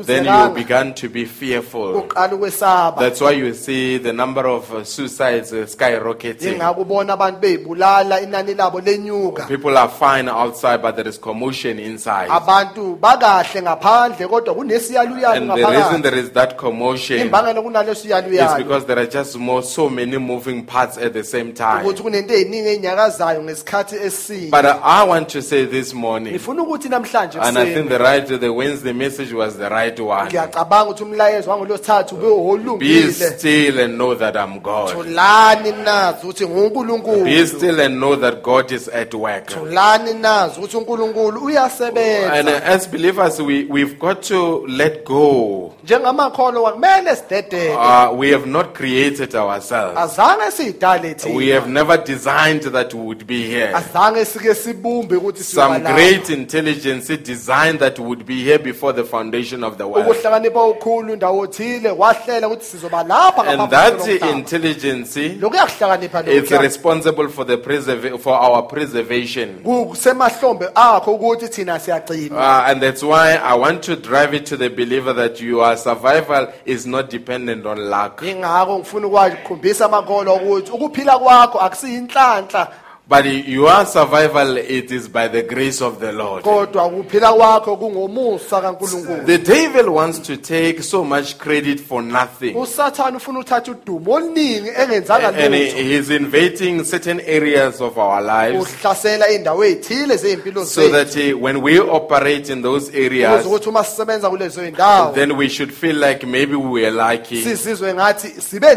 then you begin to be fearful. That's why you see the number of uh, suicides uh, skyrocketing. ingako ubona abantu beyibulala inani labo lenyuka People are fine outside, but there is commotion inside. abantu bakahle ngaphandle kodwa kunesiyaluyalu And the reason there is that commotion is because there are just more, so many moving parts at the same time. ukuthi kunento ey'ningi ey'nyakazayo ngesikhathi esinye But uh, I want to say this morning, ngifuna ukuthi namhlanje and I think ekuseni the right, the Wednesday message was the right one. ngiyacabanga ukuthi umlayezo wangolosithathu ube Be olungile still and know that I'm God. thulani nazi ukuthi Be ngunkulunkulu still and know that God is at work. thulani nazi ukuthi unkulunkulu And uh, uyasebenza as believers, we, we've got to let go. njengamakholwa kumele sidedele Uh, we have not created ourselves. azange We thina have never designed that we would be here. azange sike sibumbe ukuthi Some. Great intelligence designed that would be here before the foundation of the world. ukuhlakanipha okukhulu ndawo thile wahlela ukuthi sizoba lapha And that intelligence is responsible for the preserva- for our preservation. kusemahlombe akho ukuthi thina siyagcina. Uh, and that's why I want to drive it to the believer that your survival is not dependent on luck, ingakho ngifuna ukwazi amakholwa ukuthi ukuphila kwakho akusiyinhlanhla but your survival it is by the grace of the Lord. kodwa ukuphila kwakho kungomusa kaNkulunkulu The devil wants to take so much credit for nothing. usathane ufuna uthatha udumo oluningi engenzanga And he- lutho he's invading certain areas of our lives uhlasela indawo ezithile zezimpilo so zethu that uh, when we operate in those ukuze areas, ukuthi uma sisebenza kulezo zindawo then we should feel like maybe we are lucky. sizizwe ngathi sibe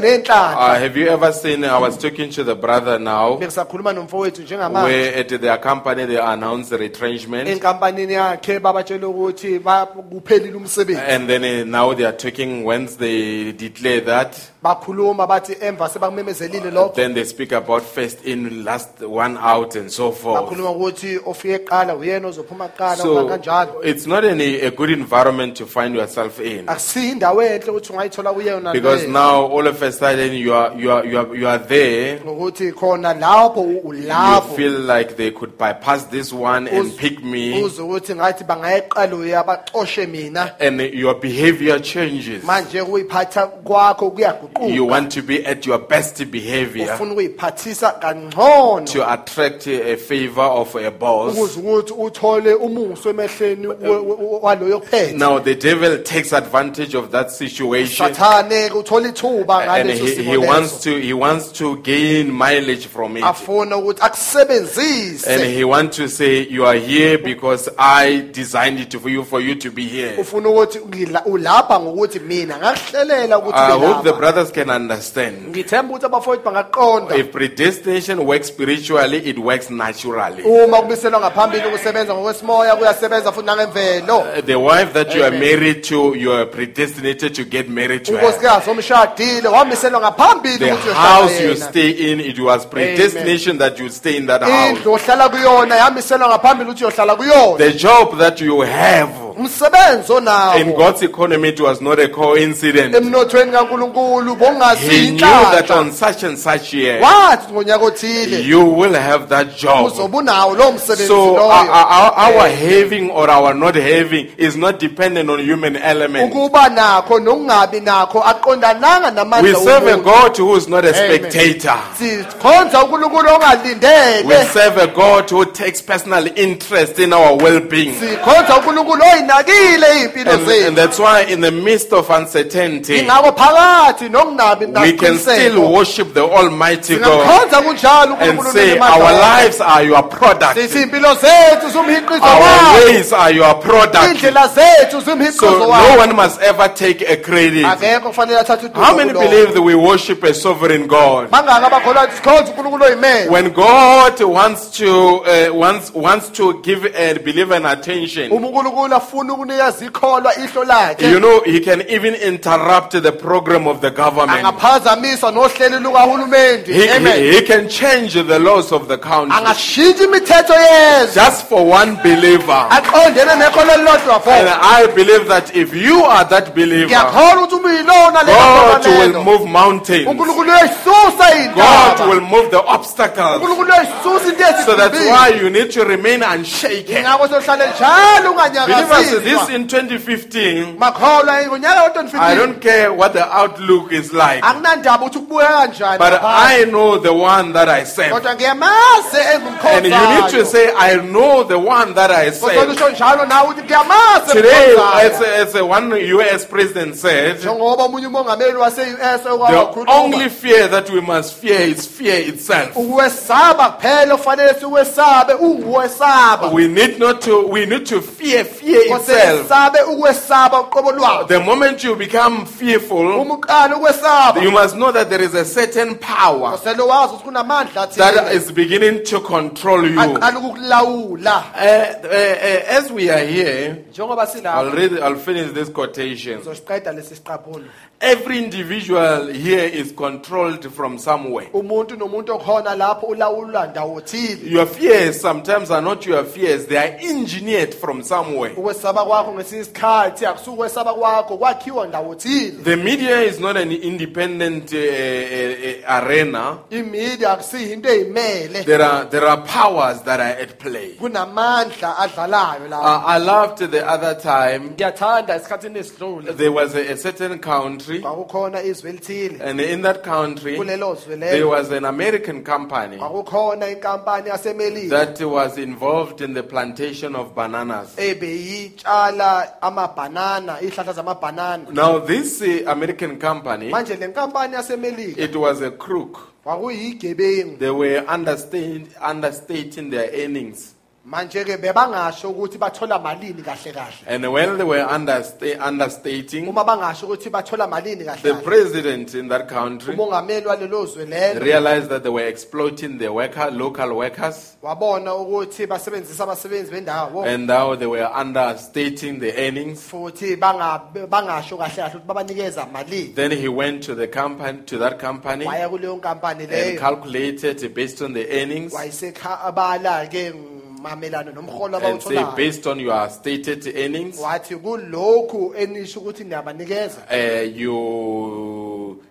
Uh, have you ever seen? I was talking to the brother now, bengisakhuluma nomfowethu njengamanje where at their company they announced the retrenchment, enkampanini yakhe babatshela ukuthi ba- kuphelile umsebenzi. And then uh, now they are taking Once they declare that, bakhuluma bathi emva sebakumemezelile lokho then they speak about first in, last one out, and so forth. bakhuluma ukuthi ofike kuqala uyena ozophuma kuqala So kanjalo it's not any a good environment to find yourself in. akusiyo indawo enhle ukuthi ungayithola kuyona Because now all of a sudden you are you are you are, you are there. ngokuthi khona lapho u- You ulapho feel like they could bypass this one and Uz- pick me, uze ukuthi ngathi bangayeqala uya baxoshe mina and your behavior changes. manje ukuyiphatha kwakho You want to be at your best behavior ufuna ukuyiphathisa kangcono to attract a favor of a boss. ukuze ukuthi uthole umuso emehleni we- we- waloyo phethe Now the devil takes advantage of that situation, sathane uthola ithuba and ngaleso he, simo he wants leso to he wants to gain mileage from it. afuna ukuthi And akusebenzise he wants to say, You are here because I designed it for you for you to be here. ufuna ukuthi ngila- ulapha ngokuthi mina ngakuhlelela ukuthi I ube hope the lapha. brothers can understand. ngithemba ukuthi abafowethu bangaqonda If predestination works spiritually, it works naturally. uma kubiselwa ngaphambili ukusebenza ngokwesimoya kuyasebenza futhi nangemvelo Uh, The wife that you are married to, you are predestinated to get married to her. unkosikazi omshadile wamiselwa ngaphambili The ukuthi uyohlala house you yena. stay in, it was predestination that you stay in that house. indlu ohlala kuyona yamiselwa ngaphambili ukuthi uyohlala kuyona The job that you have umsebenzi in God's economy, it was not a coincidence. emnothweni kankulunkulu He knew that on such and such year, wathi ngonyaka othile you will have that job. uzobe unawo lowo msebenzi So our, loyo our, our having or our not having is not dependent on human element. ukuba nakho nokungabi nakho aqondananga We namandla serve a. God who is not a Amen. spectator. sikhonza unkulunkulu We ongalindele serve a God who takes personal interest in our well-being. sikhonza unkulunkulu oyinakile iy'mpilo And, and that's why in the midst of uncertainty, phakathi nokungabi we can still worship the Almighty God singamkhonza kunjalo and unkulunkulu say, our lives are your product. sithi iy'mpilo zethu zumhiqizo Our wakho ways are your product. indlela zethu zumhiqizo So no wakho one must ever take a credit. akekho kufanele athathe udumo How many believe that we worship a sovereign God? bangaki ukuthi sikhonza unkulunkulu oyimele When God wants to uh, wants wants to give a believer an attention, uma unkulunkulu afuna ufuna ukunikeza ikholwa ihlo lakhe You know, he can even interrupt the program of the government. angaphazamisa nohlelo lukahulumende He, he, he can change the laws of the country angashintsha imithetho yezwe just for one believer. aqondene nekholwa elilodwa And I believe that if you are that believer, ngiyakholwa ukuthi uma uyilona God will move mountains. God will move the obstacles. unkulunkulu uyayisusa into So that's why you need to remain unshaken. ingakho this in 2015, I don't care what the outlook is like, anginandaba ukuthi kubukeka kanjani but. I know the one that I ngiyamazi And you need to say, I know the one that I kodwa serve. usho njalo nawe ukuthi ngiyamazi Today, as, as one US president said, njengoba omunye umongameli wase-us the only fear that we must fear is fear itself. ukwesaba kuphela okufanele siwesabe unguwesaba We need not to, we need to fear fear itself. sabe ukwesaba uqobo lwawo The moment you become fearful, uma uqala ukwesaba you must know that there is a certain power usele wazi ukuthi kunamandla that is beginning to control you. Uh, uh, uh, as we are here, I'll read, I'll finish this quotation. Sizosiqeda lesi siqaphulo Every individual here is controlled from somewhere. umuntu nomuntu okhona lapho ulawulwa ndawo thile Your fears sometimes are not your fears, they are engineered from somewhere. ukwesaba kwakho ngesinye isikhathi akusukwesaba kwakho kwakhiwa ndawo thile The media is not an independent uh, uh, uh, arena. imedia akusiyo into eyimele There are, there are powers that are at play. kunamandla adlalayo la Uh, I loved the other time, ngiyathanda esikhathini esidlule there was a, a certain country, kwakukhona izwe elithile and in that country, kulelo zwe there lelo was an American company kwakukhona inkampani yasemelika that was involved in the plantation of bananas. ebeyitshala amabhanana ihlahla zamabhanana Now, this uh, American company, manje le nkampani yasemelika it was a crook. kwakuyigebengu They were understating their earnings. Manje ke bebangasho ukuthi bathola malini kahle kahle. And when they were understa- understating, uma bangasho ukuthi bathola malini kahle the kahle. president in that country umongameli walelo zwe lelo. realized that they were exploiting the worker, local workers, wabona ukuthi basebenzisa abasebenzi bendawo. And now they were understating the earnings. futhi banga- bangasho kahle kahle ukuthi babanikeza malini. Then he went to the company, to that company, waya kuleyo nkampani and leyo. calculated based on the earnings, wayesekhabala ke mamelana nomholo and say abawutholayo. based on your stated earnings, wathi kulokhu enisho ukuthi niyabanikeza uh, you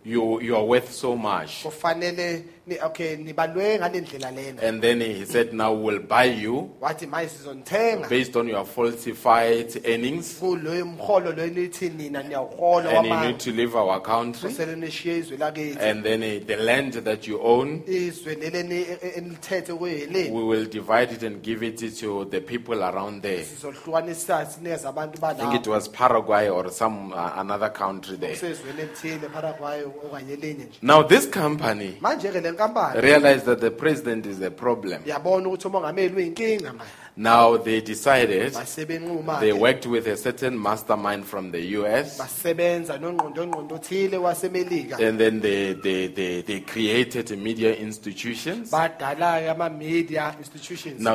you you are worth so much. kufanele ni okay nibalwe ngalendlela lena And then he said, now we'll buy you wathi manje sizonithenga based on your falsified earnings, kuloyo mholo lo nithi nina niyawuhola and you wamanje need to leave our country. kusele nishiye izwe lakithi And then the land that you own, izwe leli eni- e- enilithethe kuyeleni we will divide it and give it to the people around there. sizohlukanisa sinikeze abantu I think it balapho was Paraguay or some uh, another country there. kusezweni elithile paraguay okanye elinye nje Now this company manje ke le nkampani realized that the president is a problem. yabona ukuthi umongameli uyinkinga manje Now they decided they worked with a certain mastermind from the US, basebenza nongqondo ngqondo othile wasemelika. And then they they, they, they created media institutions. Now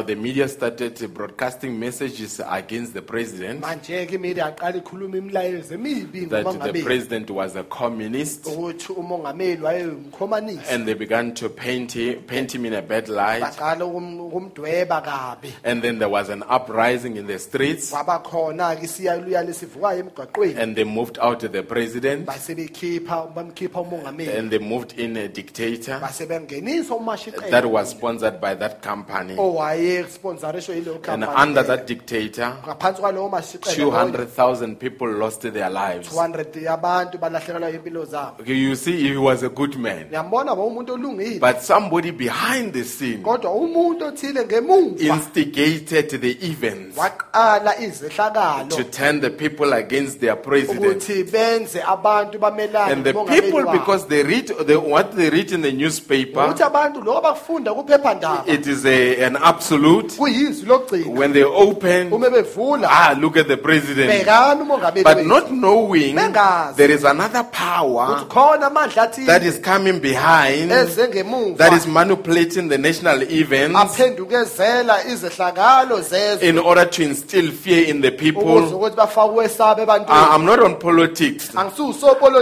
the media started broadcasting messages against the president. Manje ke imedia aqala ikhuluma imilayezo emibi that the president was a communist, ukuthi umongameli wayeyumkhomanisi and they began to paint him, paint him in a bad light. baqala ukum- ukumdweba kabi. And then there was an uprising in the streets, kwaba ke isiyaluya lesivukayo emgwaqweni. And they moved out to the president, base bamkhipha umongameli. And they moved in a dictator. Base bengenisa umashiqela that was sponsored by that company. yileyo And under that dictator, ngaphansi kwalowo mashiqela 200,000 people lost their lives. 200 yabantu balahlekelwa impilo zabo. Okay, You see, he was a good man. ngiyambona ba olungile. But somebody behind the scene kodwa umuntu othile ngemuva instigated the events waqala izehlakalo to turn the people against their president. ukuthi benze abantu bamelane And the people, because they read the, what they read in the newspaper, ukuthi abantu lokho bakufunda kuphephandaba it is a, an absolute. kuyizwi lokugcina When they open, uma bevula ah, look at the president. bhekani umongameli But wethu. not knowing Bengazi. there is another power khona amandla athile that is coming behind eze ngemuva that is manipulating the national events aphendukezela izehlakalo njalo zezwe. in order to instill fear in the ukuze people. ukuthi bafake ukwesaba I- ebantwini I'm not on politics,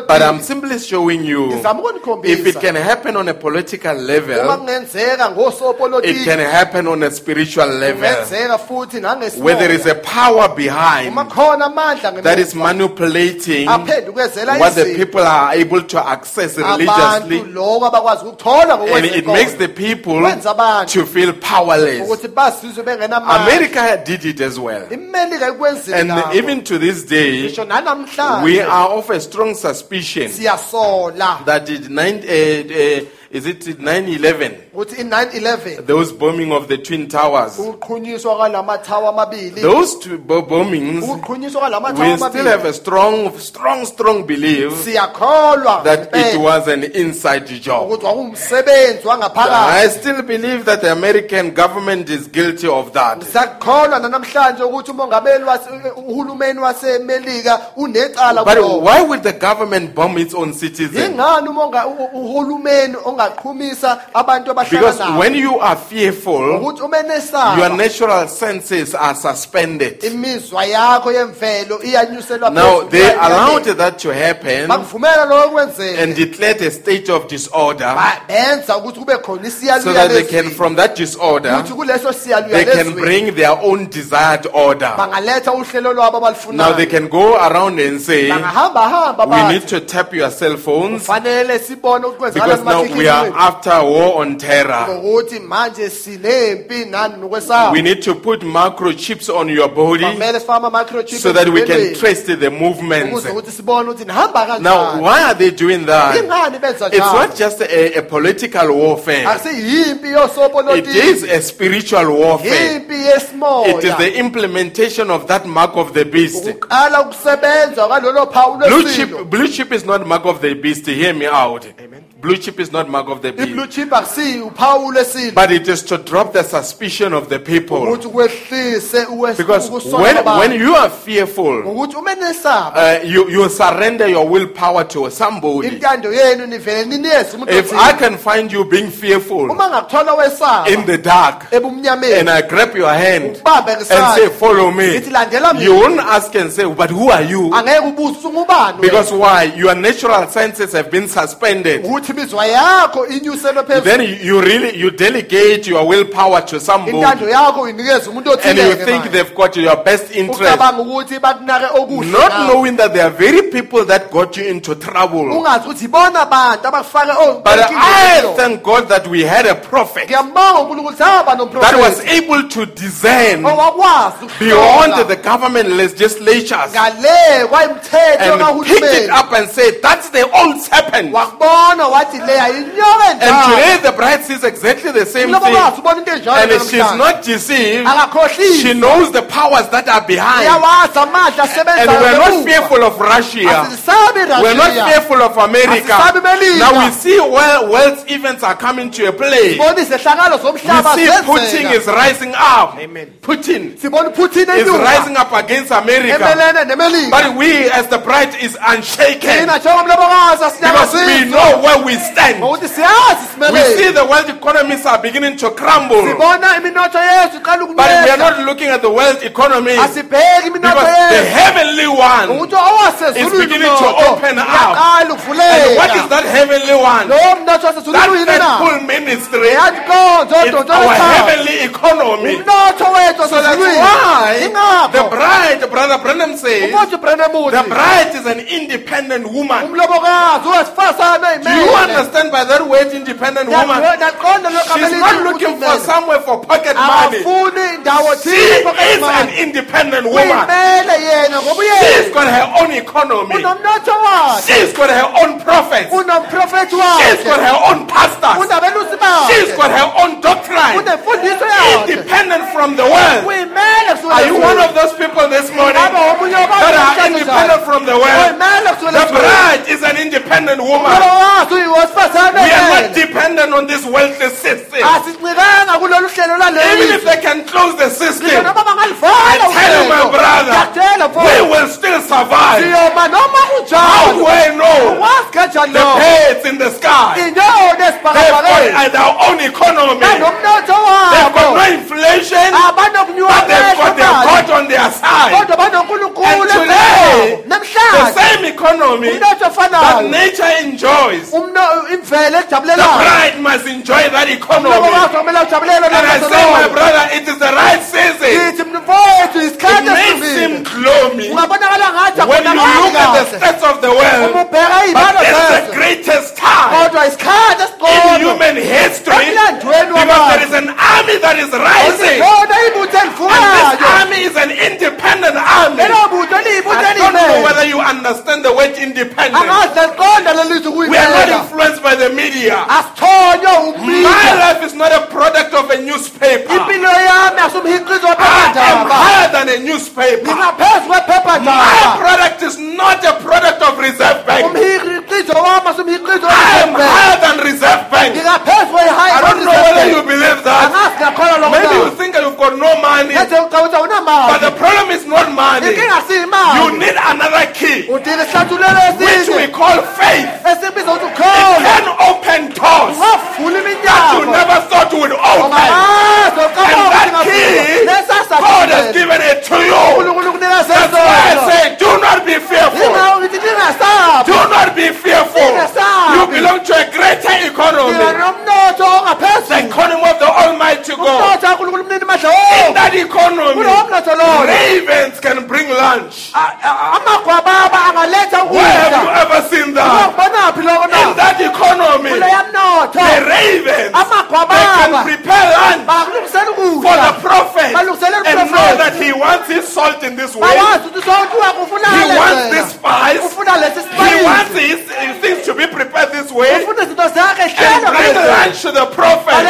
but I'm simply showing you ngizama if it ukunikhombisa can happen on a political uma level, kungenzeka it ngosopolitiki can happen on a spiritual level. kungenzeka futhi where there is a nangesimoya power behind khona amandla that is ngemuva manipulating aphendukezela what the people are able to access abantu religiously. lokho abakwazi ukuthola And it makes the people Kwenza abantu to feel powerless. ukuthi bazizwe bengenamandla America did it as well. imelika ikwenzile And nabo. even to this day, ngisho we nanamhlanje are of a strong suspicion siyasola that it nine, uh, uh, is it 9-11, ukuthi i-911 those bombing of the Twin Towers, ukuqhunyiswa kwalamathawa amabili those two bo- bombings, we still have amabili a strong, strong, strong belief siyakholwa that it ngempela was an inside job. ukuthi kwakuwumsebenzi I still believe that the American government is guilty of that. sakholwa nanamhlanje ukuthi umongameli wase- uhulumeni wasemelika unecala But kulokho. why would the government bomb its own citizens? ingani umonga- u- uhulumeni ongaqhumisa abantu abahlala Because when you are fearful, your natural senses are suspended. imizwa yakho yemvelo iyanyuselwa Now, they allowed that to happen bakuvumela lokho kwenzeka and declared a state of disorder. Ba- benza ukuthi kube khona so that they can, from that disorder, they can bring their own desired order. bangaletha uhlelo lwabo Now, they can go around and say, we need to tap your cell phones fanele sibone ukuthi because now we are after war on terror. ngokuthi manje sinempi nani nokwesaba We need to put microchips on your body kumele sifake ama-microchip so that we can trace the movements. ukuze ukuthi sibone ukuthi nihamba Now, kanjani why are they doing that? ingani benza It's njalo not just a, a political warfare. It yosopolitiki a spiritual warfare. It is yesimoya the implementation of that mark of the beast. ukuqala ukusebenza kwalolo phawu Blue lwesilo chip, blue chip is not mark of the beast. Hear me out. Blue chip is not mark of the beast. chip uphawu lwesilo But it is to drop the suspicion of the people. ukuthi kwehlise Because when, when you are fearful, ukuthi uma nesaba uh, you, you surrender your willpower to somebody. intando yenu nivele niniyeze umuntu If. I can find you being fearful uma ngakuthola wesaba in the dark and I grab your hand and say, Follow me, ngithi landela you won't ask and say, But who are you? angeke ubuze usungubani Because why? Your natural senses have been suspended. ukuthi imizwa yakho inyuselwe phezulu Then you- you really you delegate your willpower to somebody, intando yakho umuntu and you think they've got your best interest, ukuthi bakunake okuhle not knowing that they are very people that got you into trouble. ungazi ukuthi ibona abantu abakufake But I enkingeni. thank God that we had a prophet ngiyambonga unkulunkulu hamba that was nomprofeti able to discern owakwazi beyond the government legislatures ngale kwayimthetho and picked it kahulumeni. up and said, "That's the old serpent." wakubona wathi le ayinyoka And today the bride sees exactly the same thing, bazi ubona into enjalo and she's not deceived. She akakhohlisi knows the powers that are behind. uyawazi amandla And we're not fearful of Russia. asisabi We're not Russia. fearful of America. Melika. Now we see where wealth events are coming to a play. We sibona izehlakalo zomhlaba see Putin is rising up. Putin sibona uputin is rising up against America. emelene nemelika But we, as the bride, is unshaken thina njengomlobokazi because we asinyakazizwa know where we stand. We see the world economies are beginning to crumble. sibona iminotho yethu iqala But we are not looking at the world economy because the heavenly one. It's beginning to open up. And what is that heavenly one? That faithful ministry. It's our heavenly economy. So that's why the bride, Brother Branham says, the bride is an independent woman. umlobokazi wesifazane Do you understand by that word independent woman? naqonda She's not looking for somewhere for pocket money. She is an independent woman. uyimele yena ngoba She's got her own economy. She's got her own prophets. She's got her own pastors. She's got her own doctrine. Independent from the world. Are you one of those people this morning Ngabe omunye wabantu that are independent from the world? The bride is an independent woman. We are not dependent on this wealthy system. asincikanga kulolu hlelo Even if they can close the system, I tell you, my brother, we will still survive. How do I know? The birds in the sky, they've got their own economy. They've got no inflation, but they've got their God on their side. And today. The same economy that nature enjoys, The bride must enjoy that umlomo economy. ujabulele And I say, my brother, it is the right season. ngithi mfowethu It isikhathi may seem esivile gloomy ungabonakala ngathi when you look at the kahle. stats of the world, ubheka but iy'balo it's the zezwe greatest time kodwa isikhathi in human history emlandweni because there is an army that is rising. ibutho And this elivukayo army is an independent army. lelo butho liyibutho I don't know whether you understand the word independent. angazi naliqonda lelizwi We are not kuyibeka influenced by the media. My life is not a product of a newspaper. impilo yami asumhiqizo I am higher than a newspaper. My product is not a product of Reserve Bank. umhiqizo wami asumhiqizo I am higher than Reserve Bank. I don't know whether you believe that. Maybe you think you've got no money, but the problem is not money. You need another key, which we call faith. It can open doors that you never thought would open. And that key, God has given it to you. That's why I say, do not be fearful. ingawo ngithi ningasabi Do not be fearful. You belong to a greater economy. The economy of the Almighty God. umnotho kankulunkulu mnini In that economy, kulowo mnotho loyo ravens can bring lunch. a- a- amagwababa angaletha Where have you ever seen that? In na that economy, the ravens they can prepare bakulungisela for the prophet and know that he wants his salt in this way. bawazi ukuthi sontuwa kufuna He wants this spice. He wants his, his things to be prepared this way ufuna izinto zakhe and bring lunch to the prophet.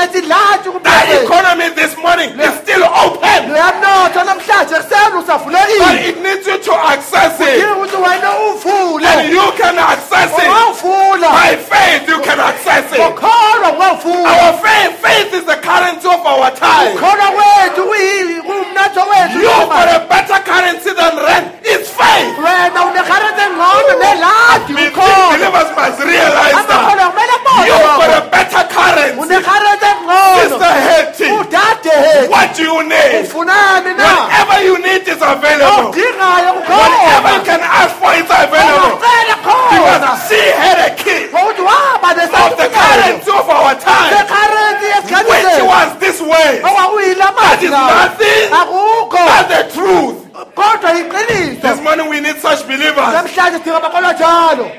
That economy this morning is still open, loya mnotho namhlanje kuseni but it needs you to access it. ukuthi wena uvule. And you can access it. By faith, you can access it. Our faith, faith is the currency of our time. ukholwa kwethu kuyi- kuwumnotho wethu You've got a better currency than rand. It's faith. wena uneharente engcono neladi Be- ukholwa Believers must realize that. amakholwa kumele You've got abone a better currency. Sister Hetty, what do you need? Whatever you need is available. Whatever you can ask for is available. Because she had a key ngokuthi waba of the currency of our time, sekharensi yesikhathi which sethu was this way. That is nothing. Akukho but the truth. kodwa This morning we need such believers. namhlanje sidinga amakholwa njalo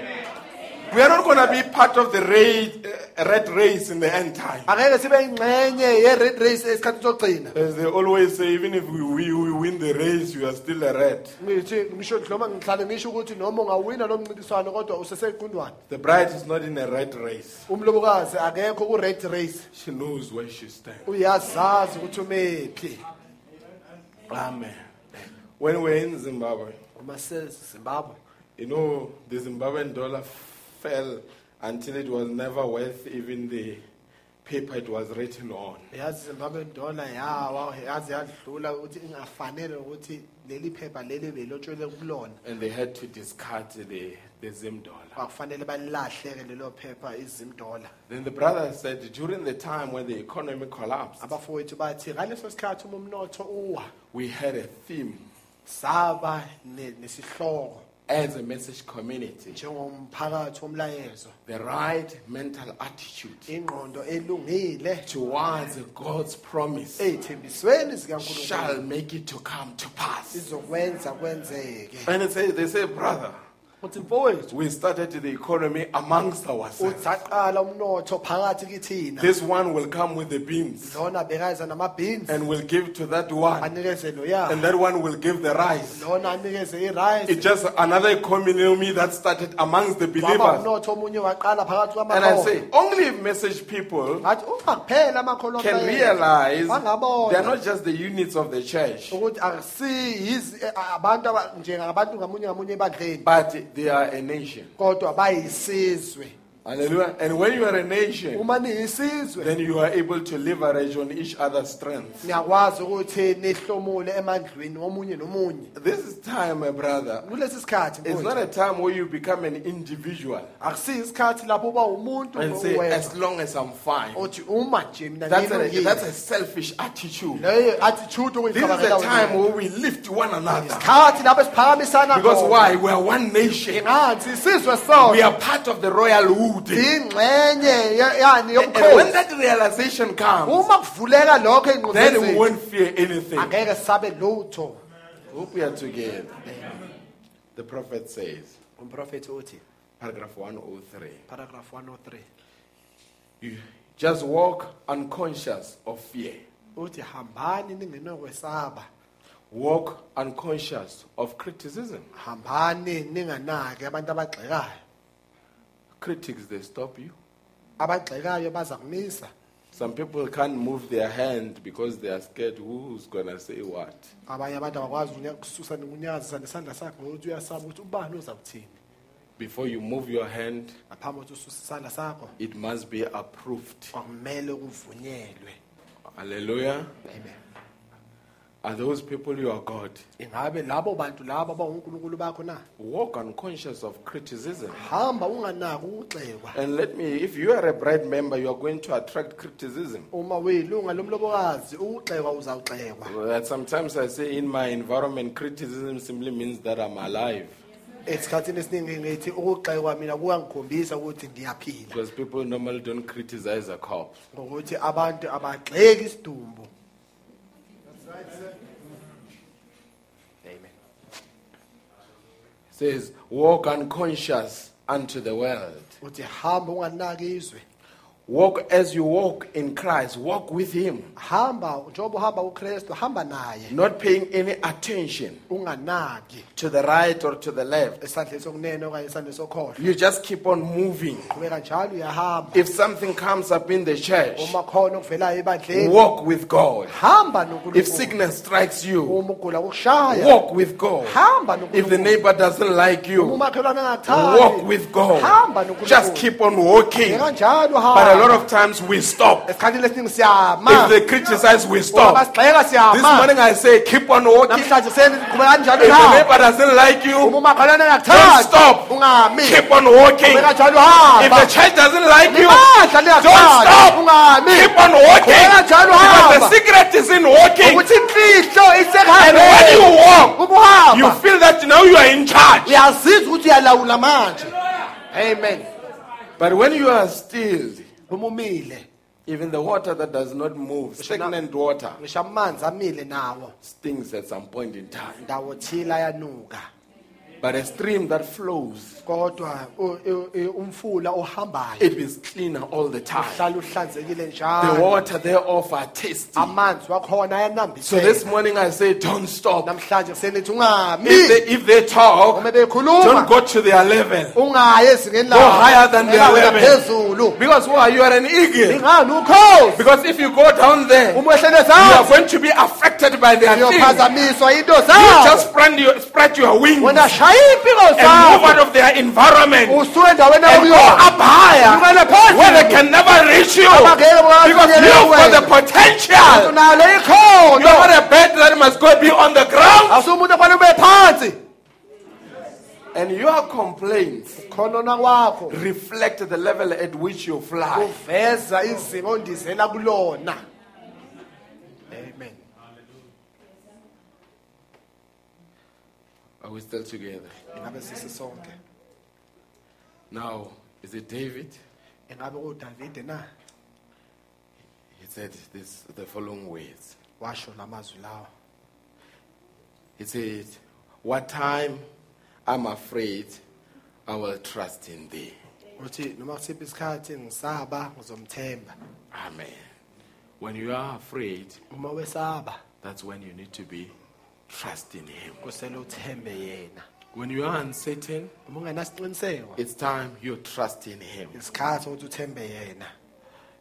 We are not going to be part of the race, uh, red race in the end time. angeke sibe yingxenye ye-red race esikhathi sokugcina As they always say, even if we, we, we win the race, you are still a red. ngithi ngisho noma ngihlale ngisho ukuthi noma ungawina lo mncintiswano kodwa usesequndwane The bride is not in a red race. umlobokazi akekho ku-red race She knows where she stands. uyazazi ukuthi umephi Amen. When we're in Zimbabwe, you know, the Zimbabwean dollar fell until it was never worth even the paper it was written on. yazi zimbabwe dola yawa yaze yadlula ukuthi ingafanele ukuthi leli phepha leli belotshwele kulona. And they had to discard the, the Zim dollar. akufanele balilahleke lelo phepha izim dola Then the brother said, during the time when the economy collapsed, abafowethu bathi ngaleso sikhathi uma umnotho uwa. we had a theme. Saba ne- nesihloko as a message community njengomphakathi womlayezo the right mental attitude ingqondo elungile towards God's promise ey'thembisweni shall make it to come to pass. izokwenza kwenzeke And they say, they say, brother, uthi mfowethu we started the economy amongst ourselves. uthi umnotho phakathi kithina. This one will come with the beans. Lona bekayeza namabhins and will give to that one, anikeze loya and that one will give the rice. lona anikeze irayisi It's just another economy that started amongst the waba believers. umnotho omunye waqala phakathi And I say, only message people ngathi uma kuphela amakholwa can realize they are not just the units of the church, ukuthi akusiyizi eh, abantu aba- njengabantu ngamunye ngamunye ebandleni. But they are a nation. Hallelujah. And when you are a nation, then you are able to leverage on each other's strength. niyakwazi ukuthi nihlomule emandlweni womunye nomunye This is time, my brother. It's not a time where you become an individual akusiyi isikhathi lapho uba umuntu and say, as long as I'm fine. uthi uma nje mina That's a, that's a selfish attitude. attitude This is a time where we lift one another. isikhathi lapho siphakamisana Because why? We are one nation. We are part of the royal hood. Ingxenye yani And when yobukhosi that realization comes, uma kuvuleka lokho then we engqondweni won't fear anything. angeke sabe lutho Hope we are together. The prophet says, umprofethi uthi paragraph 103, paragraph 103 you just walk unconscious of fear. uthi hambani ningenokwesaba Walk unconscious of criticism. hambani ninganaki abantu abagxekayo Critics, they stop you. abagxekayo Some people can't move their hand because they are scared who's going to say what. abanye abantu abakwazi ukunya- ukususa ukunyakazisa nesandla sakhe ngokuthi uyasaba ukuthi ubani uza Before you move your hand, ngaphambi kokuthi ususe isandla sakho it must be approved. kwakumele kuvunyelwe Hallelujah. amen Are those people your God? ingabe labo bantu labo abawunkulunkulu bakho na Walk unconscious of criticism. hamba unganaki ukugxekwa And let me, if you are a bride member, you are going to attract criticism. uma uyilunga lomlobokazi ukugxekwa uzawugxekwa That sometimes I say in my environment, criticism simply means that I'm alive. esikhathini esiningi ngithi ukugxekwa mina kuyangikhombisa ukuthi ndiyaphila Because people normally don't criticize a cop. ngokuthi abantu abagxeki isidumbu amen It says, walk unconscious unto the world. Walk as you walk in Christ, walk with Him, hamba njengoba uhamba ukristu hamba naye not paying any attention unganaki to the right or to the left. esandleni sokunene okanye esandleni sokhohlo You just keep on moving. qhubeka njalo uyahamba If something comes up in the church, uma khona okuvelayo ebandleni walk with God. hamba If nonkulunkulu sickness strikes you, uma ugula kukushaya walk with God. hamba If the nonkulunkulu neighbor doesn't like uma you, umakhelwane walk engathandi with God. hamba nonkulunkulu Just keep on walking. qhubeka njalo But a lot of times we stop. esikhathini esiningi If they criticize, we stop. basigxeka This morning I say, keep on walking. If namhlanje seniqhubeka kanjalo the neighbor doesn't like uma you, don't stop. ungami Keep on walking. qhubeka njalo If the church doesn't like you, ibandla don't stop. ungami Keep on walking. qhubeka njalo Because the secret is in walking. ukuthi imfihlo And when you walk, you feel that now you are in charge. uyazizwa ukuthi uyalawula manje amen But when you are still, even the water that does not move, stagnant water, ngisho amanzi amile nawo stings at some point in time. ndawo thile ayanuka But a stream that flows, kodwa u- u- u- umfula ohambayo it is cleaner all the time. uhlanzekile The njalo water thereof are tasty. amanzi wakhona So this ayanambitheka morning I say, don't stop. namhlanje kusenithi ungami If they, if they talk, uma don't bekhuluma go to their level. ungayi ezingeni Go higher than their Ungaya level. phezulu Because why? You are an eagle. ingani ukhozi Because if you go down there, you uma ehlele are going to be affected by their things. into You just spread your, spread your wings wena and shaya impiko move out zabo of their environment. And go up higher where they can never reach you. Abangeke bakwazi Because ukufinyelela you've got the potential. You're ikhono. Not a bird that must go be on the ground. asumuntu ofanele ube phansi And your complaints reflect the level at which you fly. uveza izimo ondizela kulona amen Are we still together? ingabe sisisonke Now, is it David? ingabe udavide na He said this the following words. washo lamazwi lawa He said, What time I'm afraid, I will trust in thee. uthi noma kusiphi isikhathi ngisaba ngizomthemba Amen. When you are afraid, uma wesaba that's when you need to be him. kusele uthembe yena When you are uncertain, uma ungenasiqiniseko it's time you trust in him. isikhathi ukuthi uthembe yena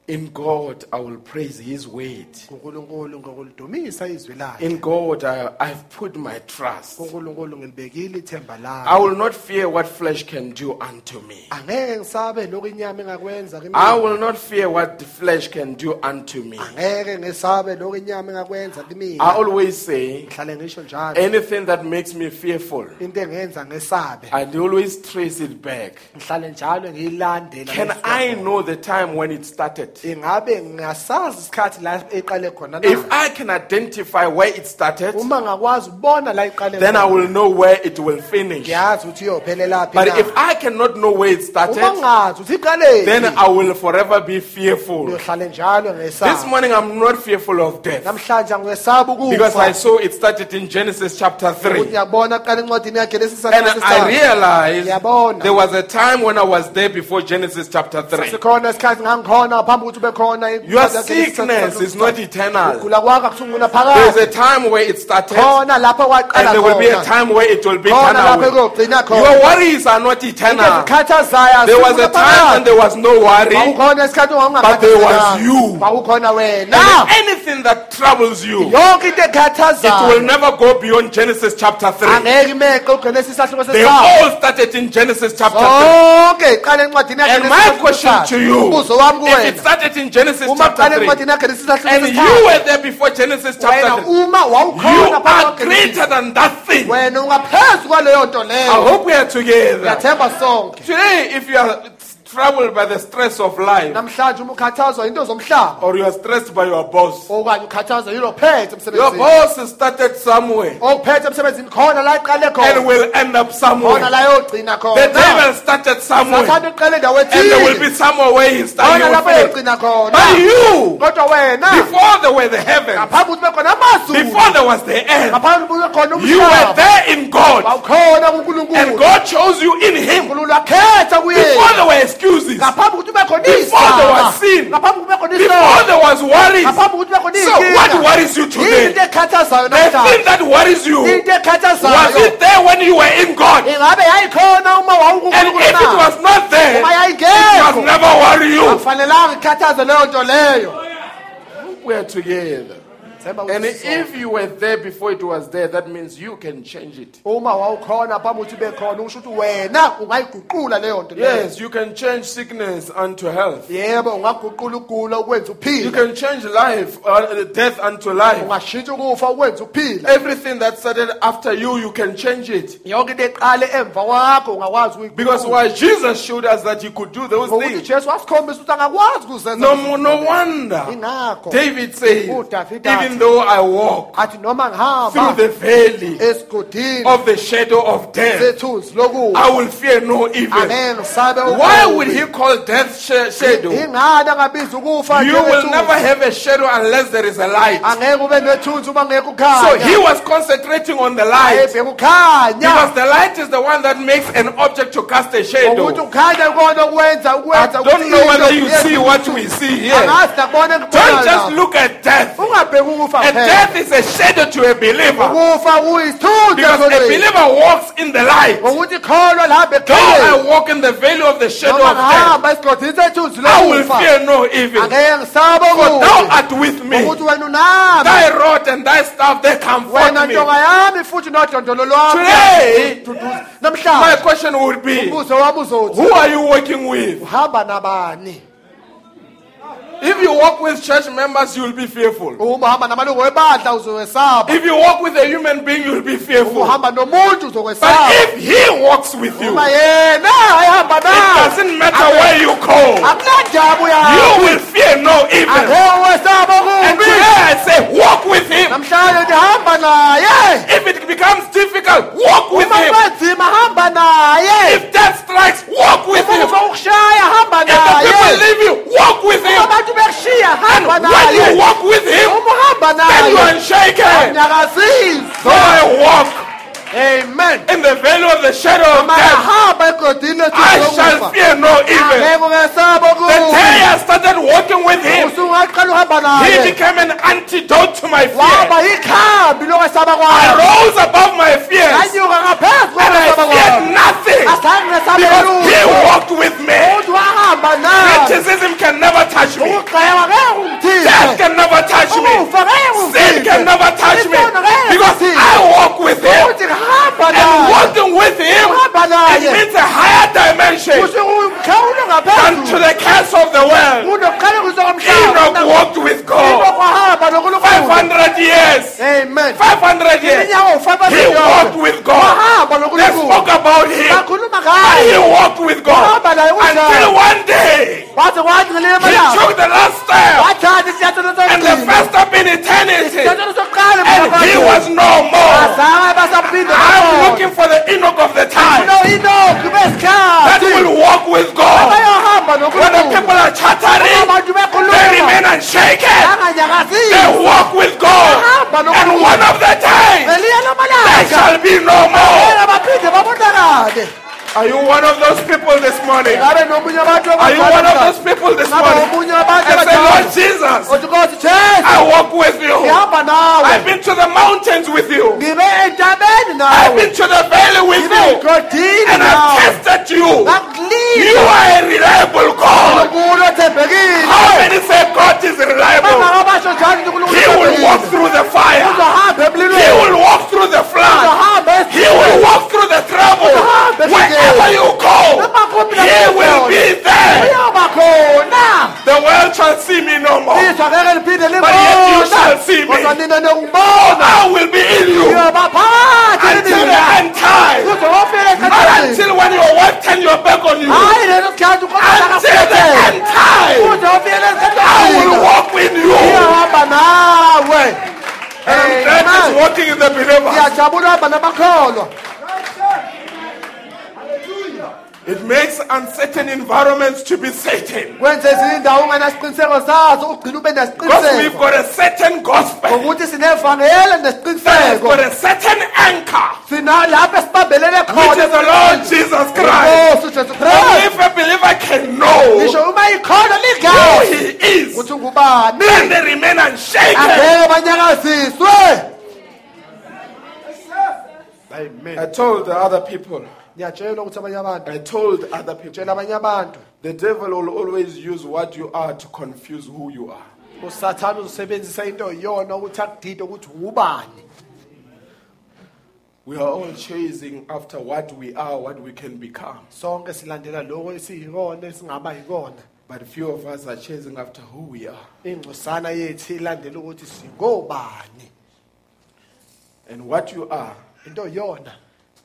In God, I will praise His word. kunkulunkulu ngokulidumisa izwi lakhe In God, I, I've put my trust. kunkulunkulu ngilibekile ithemba I lami will not fear what flesh can do unto me. angeke ngisabe lokhu inyama engakwenza kimi I will not fear what the flesh can do unto me. angeke ngisabe lokhu inyama engakwenza I always say, ngihlale ngisho njalo anything that makes me fearful, into engenza ngesabe I always trace it back. ngihlale njalo ngiyilandela Can I know the time when it started? Ingabe ngiyasazi isikhathi la eqale khona na If I can identify where it started, uma ngakwazi ukubona la iqale then I khona, will know where it will finish. ngiyazi ukuthi iyophelelaphi But if I cannot know where it uma started, ngazi ukuthi iqale then I will forever be fearful. uyohlale njalo This ngesaba morning I'm not fearful of death namhlanje angesaba because I ukufa saw it started in Genesis chapter 3. ngiyabona kuqala encwadini yakhe And I realized Ngiyabona. there was a time when I was there before Genesis chapter 3. isikhathi ngangikhona ngaphambi kokuthi ube khona Your sickness is not eternal. gula kwakho akusungula There's a time where it started, khona lapho kwaqala and there will be a khona time where it will be khona lapho away. kuyogcina Your khona worries are not eternal. ezikhathazayo There was a time when there was no worry, wawukhona isikhathi But there was you. wawukhona wena anything that troubles you, yonke into it will ekhathazayo never go beyond Genesis chapter 3. angeke imeqe ugcine isahluko They all started in Genesis chapter 3. zonke iqala encwadini And my question to you, umbuzo wami if it kuwena started in Genesis chapter 3, encwadini yakhe lesisahluko and you were there before Genesis chapter 3, you are greater than that thing. wena ungaphezu kwaleyo nto I hope we are together. Today, if you are troubled by the stress of life, namhlanje uma ukhathazwa into zomhlaba. Or you are stressed by your boss, okanye ukhathazwa yilo phethe your emsebenzini boss started somewhere. Oh, Okuphethe emsebenzini. Khona la iqale and will end up khona somewhere. la yogcina The devil started somewhere. Sathanda uqale endawo and there will be ethile somewhere where he khona lapho you yogcina khona. But you, kodwa wena before there were the heavens, ngaphambi ukuthi bekhona amazulu before there was the earth, ngaphambi kube khona you were there in God. and God chose you in Him. Before there were excuses, ngaphambi kokuthi ube khona Before there was sin. ngaphambi kokuthi kube before there was worries. ngaphambi kokuthi kube khona So what worries you today? The thing that worries you, was it there when you were in God? uma And if it was not there, it must never worry you. akufanelanga ikhathaze leyo nto leyo We are together. And if you were there before it was there, that means you can change it. uma wawukhona phambi ukuthi ube khona usho ukuthi wena ungayiguqula leyo nto leyo Yes, you can change sickness unto health. yebo ungaguqula ukugula You can change life, uh, death unto life. ungashintsha ukufa ukwenza uphila Everything that started after you, you can change it. yonke into eqale emva kwakho ungakwazi Because why Jesus showed us that he could do those things. jesu wasikhombisa ukuthi angakwazi ukuzenza No, no wonder. David says, even though I walk through the valley of the shadow of death, I will fear no evil. Why would he call death sh- shadow? ingani angabiza ukufa You will never have a shadow unless there is a light. angeke ube nethunzi uma ngeke So he was concentrating on the light. Because the light is the one that makes an object to cast a shadow. ukhanya ukona ukwenza I don't know whether you see what we see here. Don't just look at death. Ungabheki ukufa A death is a shadow to a believer. Because a believer walks in the light. ngokuthi kholwa lihamba Though I walk in the valley of the shadow of death, ngihamba esigodini sethunzi I will fear no evil. For thou art with me. ngokuthi wena unami Thy rod and thy staff, they comfort me. ntonga yami futhi nodondolo lwami Today, My question would be, umbuzo wami uzothi who are you working with? If you walk with church members, you will be fearful. Oh, uma uhamba namalungu ebandla uzowesaba If you walk with a human being, you will be oh, fearful. But if he walks with you, it yena ehamba nawe doesn't matter where you go, you will fear no evil. And today I say, walk with him. namhlanje ndihamba naye If it becomes difficult, walk with him. kunzima hamba naye If death strikes, walk with him. ufa ukushaya hamba If the people leave you, walk with him. And when you walk with him, then you are naye unshaken. So I walk amen in the valley of the shadow of death. I shall fear no evil. The day I started walking with him, he became an antidote to my fear. I rose above my fears and I feared nothing because he walked with me. umuntu wahamba Great naye Criticism can never touch me. ukugxekwa ngeke ungithinte Death can never touch me. ukufa ngeke Sin can never touch me. Because. I walk with Him. And walking with Him, it means a higher dimension than to the curse of the world. Enoch walked with God. Kwahamba nonkulunkulu 500 years. amen 500 years. He walked with God. They spoke about Him. And he walked with God. Until one day, waze kwathi ngelinye he took the last step. And the first step in eternity. And he was no more. I'm looking for the Enoch of the time that will walk with God. When the people are chattering, they remain unshaken. They walk with God. And one of the times, there shall be no more. Ngeke baphinde babonakale Are you one of those people this morning? ngabe nomunye abantu Are you one of those people this morning? And say, Lord Jesus, othi nkosi jesu I walk with you. I've been to the mountains with you. I've been to the valley with you. And I've tested you. You are a reliable God. How many say God is reliable? bangakabasho njalo ukuthi unkulunkulu He will walk through the fire. He will walk through the flood. He will walk through the trouble. Wherever you go, He will be there. The world shall see me no more. But yet you shall see me. nina I will be in you until the end time. Not until when your wife turn your back on you. hayi leso sikhathi Until the end time, I will walk with you. And Amen. he's walking in the believers. Ngiyajabula uhamba nabakholwa It makes uncertain environments to be certain. kwenze ezinye indawo sazo ugcina ube Because we've nesiqiniseko got a certain gospel. ngokuthi sinevangele That has nesiqiniseko got a certain anchor. sinalapho esibambelele Which is the Lord Jesus Christ. inkosi ujesu Only kristu if a believer can know ngisho uma ikhona who ligazi he is, ukuthi ungubani then they remain unshaken. angeke banyakaziswe I told the other people, ngiyatshelwa ukuthi abanye abantu I told other people, tshela abanye abantu the devil will always use what you are to confuse who you are. usathane uzosebenzisa into yiyona ukuthi akudide ukuthi ungubani We are all chasing after what we are, what we can become. sonke silandela lokho esiyikona esingaba yikona But few of us are chasing after who we are. ingcosana yethu ilandela ukuthi singobani And what you are into yona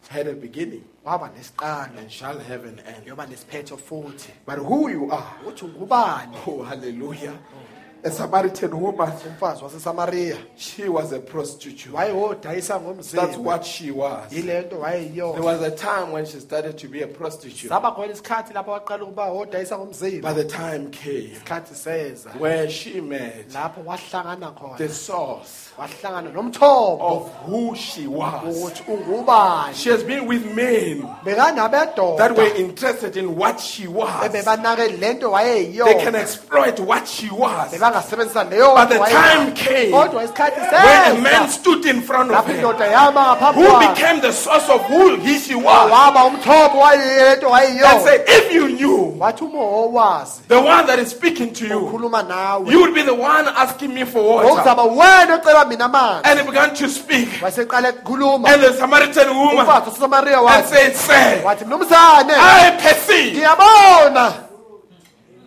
had a beginning. Waba nesiqalo and shall have an end. yoba nesiphetho futhi. But who you are, oh hallelujah. Oh. A Samaritan woman, umfazi she was a prostitute. That's what she was. yile nto There wayeyiyona was a time when she started to be a prostitute. saba khona isikhathi lapho waqala ukuba wodayisa ngomzimba. But the time came isikhathi seza. where she met lapho wahlangana the khona source wahlangana nomthombo of who she was. ukuthi ungubani She has been with men that were interested in what she was. They can wayeyiyona exploit what she was. bebangasebenzisa leyo But the nto time wayeyona. came kodwa isikhathi When a man seza stood in front of lapho her, indoda yama ngaphambi who kwakhe became the source of who he she was, waba umthombo and wayeyiyona said, If you knew wathi uma owazi the one that is speaking to you, ukhuluma nawe you would be the one asking me for water. okuzaba wena ocela mina amanzi And he began to speak. And the Samaritan woman and said, Sir, mnumzane I perceive.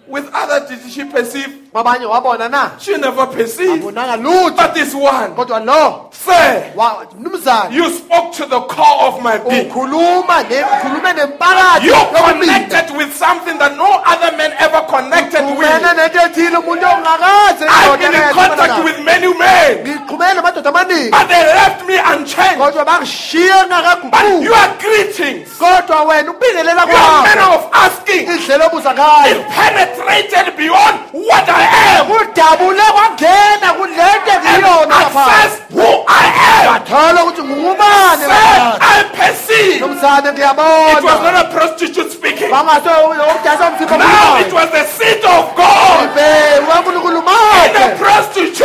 With other did she perceive? Wabona na? She never perceived. abonanga lutho. But this one, kodwa lo. Sir, wa- mnumzane. You spoke to the core of my being. ukhuluma ne- ukhulume nempakathi You connected with something that no other man ever connected with. nento ethile umuntu ongakaze. I've been in contact with many men, ngiqhumene namadoda amaningi. But they left me unchanged. kodwa bangishiye But ngakaguquki your greetings, kodwa wena ukubingelela your manner kwakho of asking, indlela obuza ngayo it penetrated beyond what I am kudabule kwangena kulento and engiyona access who I am. wathola ukuthi ngubani Sir, I perceive. It was ngiyabona not a prostitute speaking. bangaso oh, oh, oh, umzimba Now it was the seed of God. In the makhe prostitute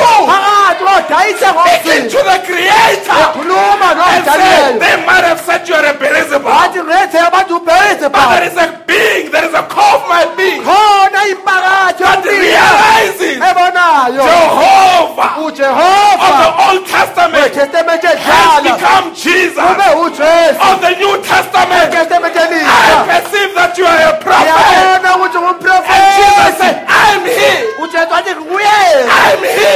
phakathi speaking to ngomzimba the Creator. Khuluma and said, nomdalileyo They might have said you're a Beelzebub, wathi ngethe abantu ubhekise but there is a being, there is a core of my being. Khona impakathi Jehovah of the Old Testament has become Jesus. Of the New Testament. I perceive that you are a prophet. And Jesus said, I'm he. ujesu athi nguyena I'm he.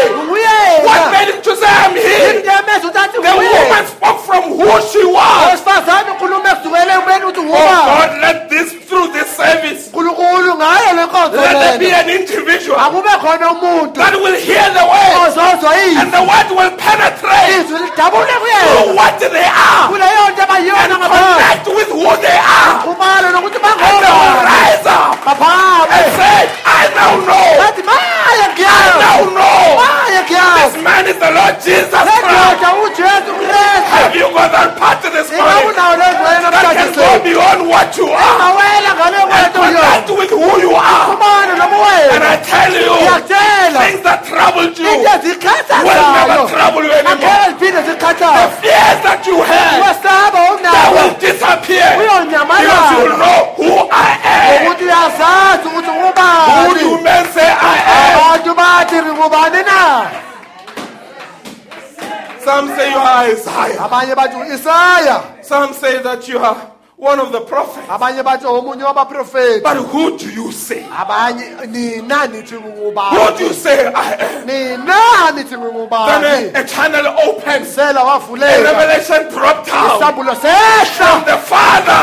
What made him to say I'm he? into yamenza ukuthi athi The woman spoke from who she was. owesifazane ukhuluma ekusukela ekubeni ukuthi Oh God, let this through this service, nkulunkulu ngayo le nkonzo let there be an individual akube khona umuntu that will hear the word and the word will penetrate kuyena what they are and connect with who they are. And they will rise up and say, I now know. I now know. This man is the Lord Jesus Christ. lendoda ujesu kristu Have you got that part this morning? That can go beyond what you are and connect with who you are. And I tell you, ngiyakutshela things that troubled you into will never trouble you anymore. angeke The fears that you wesaba they will disappear. Because you will know who I am. ukuthi uyazazi ukuthi Who ngubani do men say I am? abantu bathi ngubani na Some say you are Isaiah. abanye bathi u-isaya Some say that you are one of the prophets. abanye bathi omunye wabaprofeti But who do you say? abanye nina nithi Who ngingubani do you say I am? Then a, a channel opens. A revelation dropped out. sehla The Father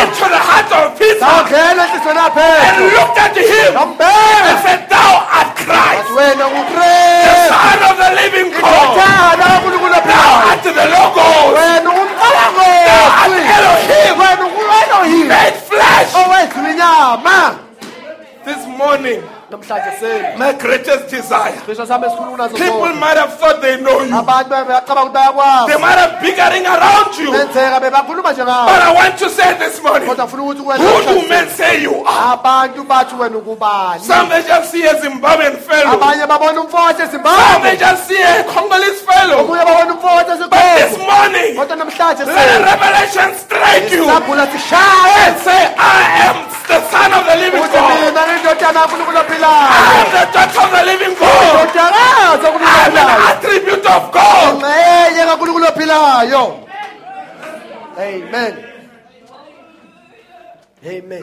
into the heart of Peter and looked at him and said, Thou art Christ, the Son of the living God. Thou art the Logos. Thou art Elohim made flesh. Owenziwa inyama This morning, my greatest desire. siso sami esikhuluma nazo People might have thought they know you. abantu bebacabanga ukuthi They might have bickering around you. benzeka bebakhuluma nje But I want to say this morning, kodwa funa ukuthi who do men say you are? abantu bathi wena Some they just see a Zimbabwean fellow. abanye babona umfowethu Some they just see a Congolese fellow. omunye babona umfowethu But this morning, let a revelation strike you and say, I am the son of the living God. mina ngindodana kankulunkulu I am the daughter of the living God. I am an attribute of God. ngxenye kankulunkulu ophilayo amen amen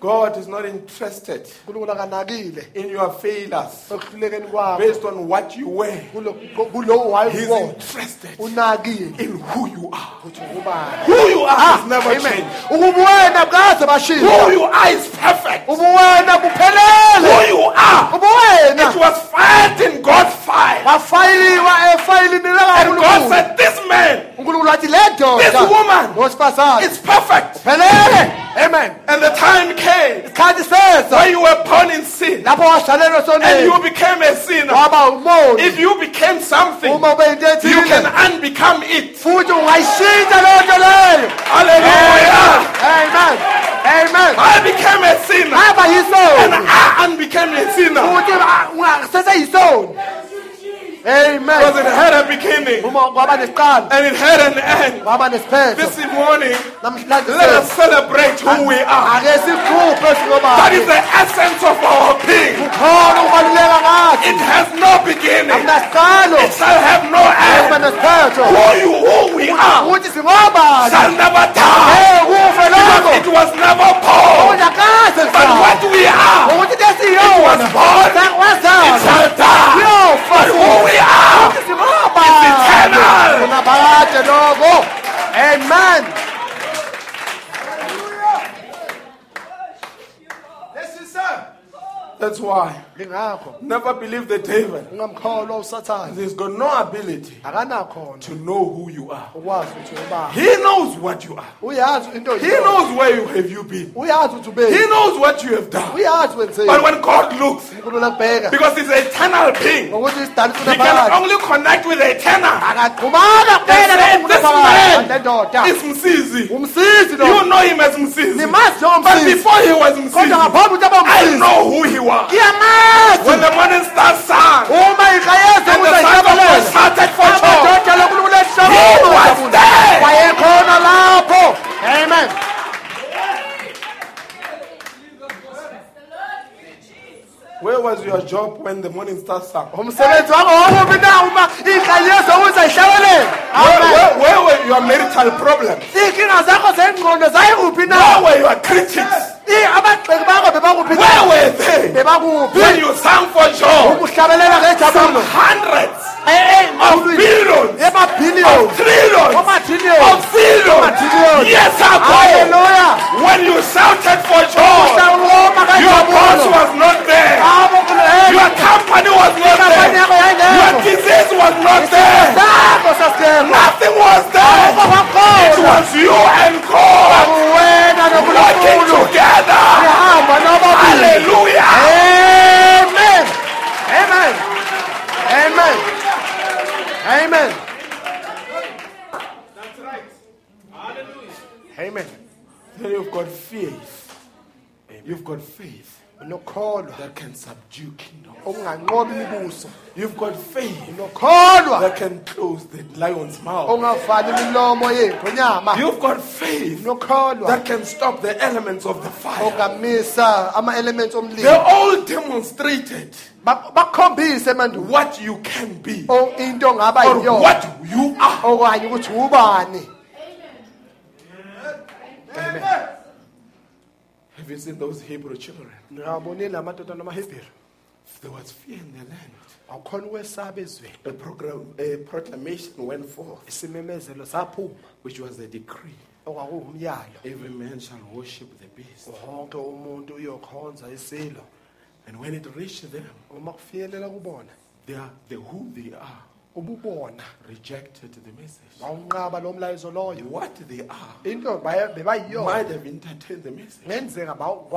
God is not interested unkulunkulu akanakile in your failures. Ekuhlulekeni kwakho. Based on what you were. Kulo- kulowo He's interested unakile. in who you are. ukuthi ngubani Who you are has ah, never amen. changed. bukaze Who you are is perfect. ubuwena Who you are, ubuwena it was filed in God's file. wafayiliwa efayilini And God lakankulunkulu said, This man unkulunkulu wathi le This ndoda woman is perfect. phelele amen. And the time came isikhathi seza when you were born in sin lapho and you became a sinner. waba If you became something, uma ube into you can unbecome it. futhi ungayishintsha leyo nto leyo. Hallelujah. amen. Amen. I became a sinner and I unbecame a sinner. Futhi ah, ungaseseyisoni amen because it had a beginning uma kwaba nesiqalo and it had an end. This morning, let us celebrate who we are. That is the essence of our being. khona ukubaluleka ngathi It has no beginning. It shall have no end. Who you, who we are, shall never die. Because it was never born. But what we are, it was born. It shall die. But who we are, ukuthi singobani It's eternal. amen that's why. Never believe the devil. ungamkholwa usathane He's got no ability to know who you are. ukwazi ukuthi ubani He knows what you are. uyazi into He knows where you have you been. uyazi ukuthi He knows what you have done. uyazi But when God looks, because he's an eternal being, ngokuthi isidali he can only connect with the eternal. akaqhubana They kuphela say, this man is Msizi. umsizi lo You know him as Msizi. nimazi But before he was kodwa Msizi, ngaphambi ukuthi abe I know who he was. Ngiyamazi When the morning star sang, iqayeza and the sons of God shouted for joy, He was there. amen. Where was your job when the morning stars sang? umsebenzi wakho wakuphi na uma inkanyezi okuza ihlabelela Where, where, where were your marital problems? iy'nkinga zakho zengqondo zayekuphi na? Where were your critics? Abagxeki bakho bebakuphi na Where were they? bebakuphi When you sang for joy, uhlabelela some hundreds Eh, of billions, of emabhiliyoni trillions, Omadrillions. of billions, Omadrillions. years ago, haleluya when you shouted for joy, Sawoma your boss kajabulo was not there, abo your company was not Company there, yakho yayingekho. your disease was not there, sakho sasikekho nothing was there. It was you and God wena working nonkulunkulu together. ihamba nobabili Hallelujah. amen amen amen amen amen Then you've got faith. You've got faith unokholwa. that can subdue kingdom. okunganqoba imibuso. You've got faith unokholwa. that can close the lion's mouth. ongavali imilomo yengonyama You've got faith unokholwa. that can stop the elements of the fire. ongamisa ama-elements They omlilo all demonstrated Ba- bakhombise emandulo what you can be o- into ongaba or yiyona what you are. okanye ukuthi ubani Have you seen those Hebrew children? ngabonile amadodana amahebheru There was fear in the land. awukhona ukwesaba ezweni A, program, a proclamation went forth, which was a decree. Every man shall worship the beast. wonke umuntu uyokhonza isilo And when it reached them, uma kufiyelela kubona they are the who they are ububona. Rejected the message. bawunqaba lo mlayezo loyo. What they are into baye- bebayiyona might have entertained the message. ngenzeka bawu-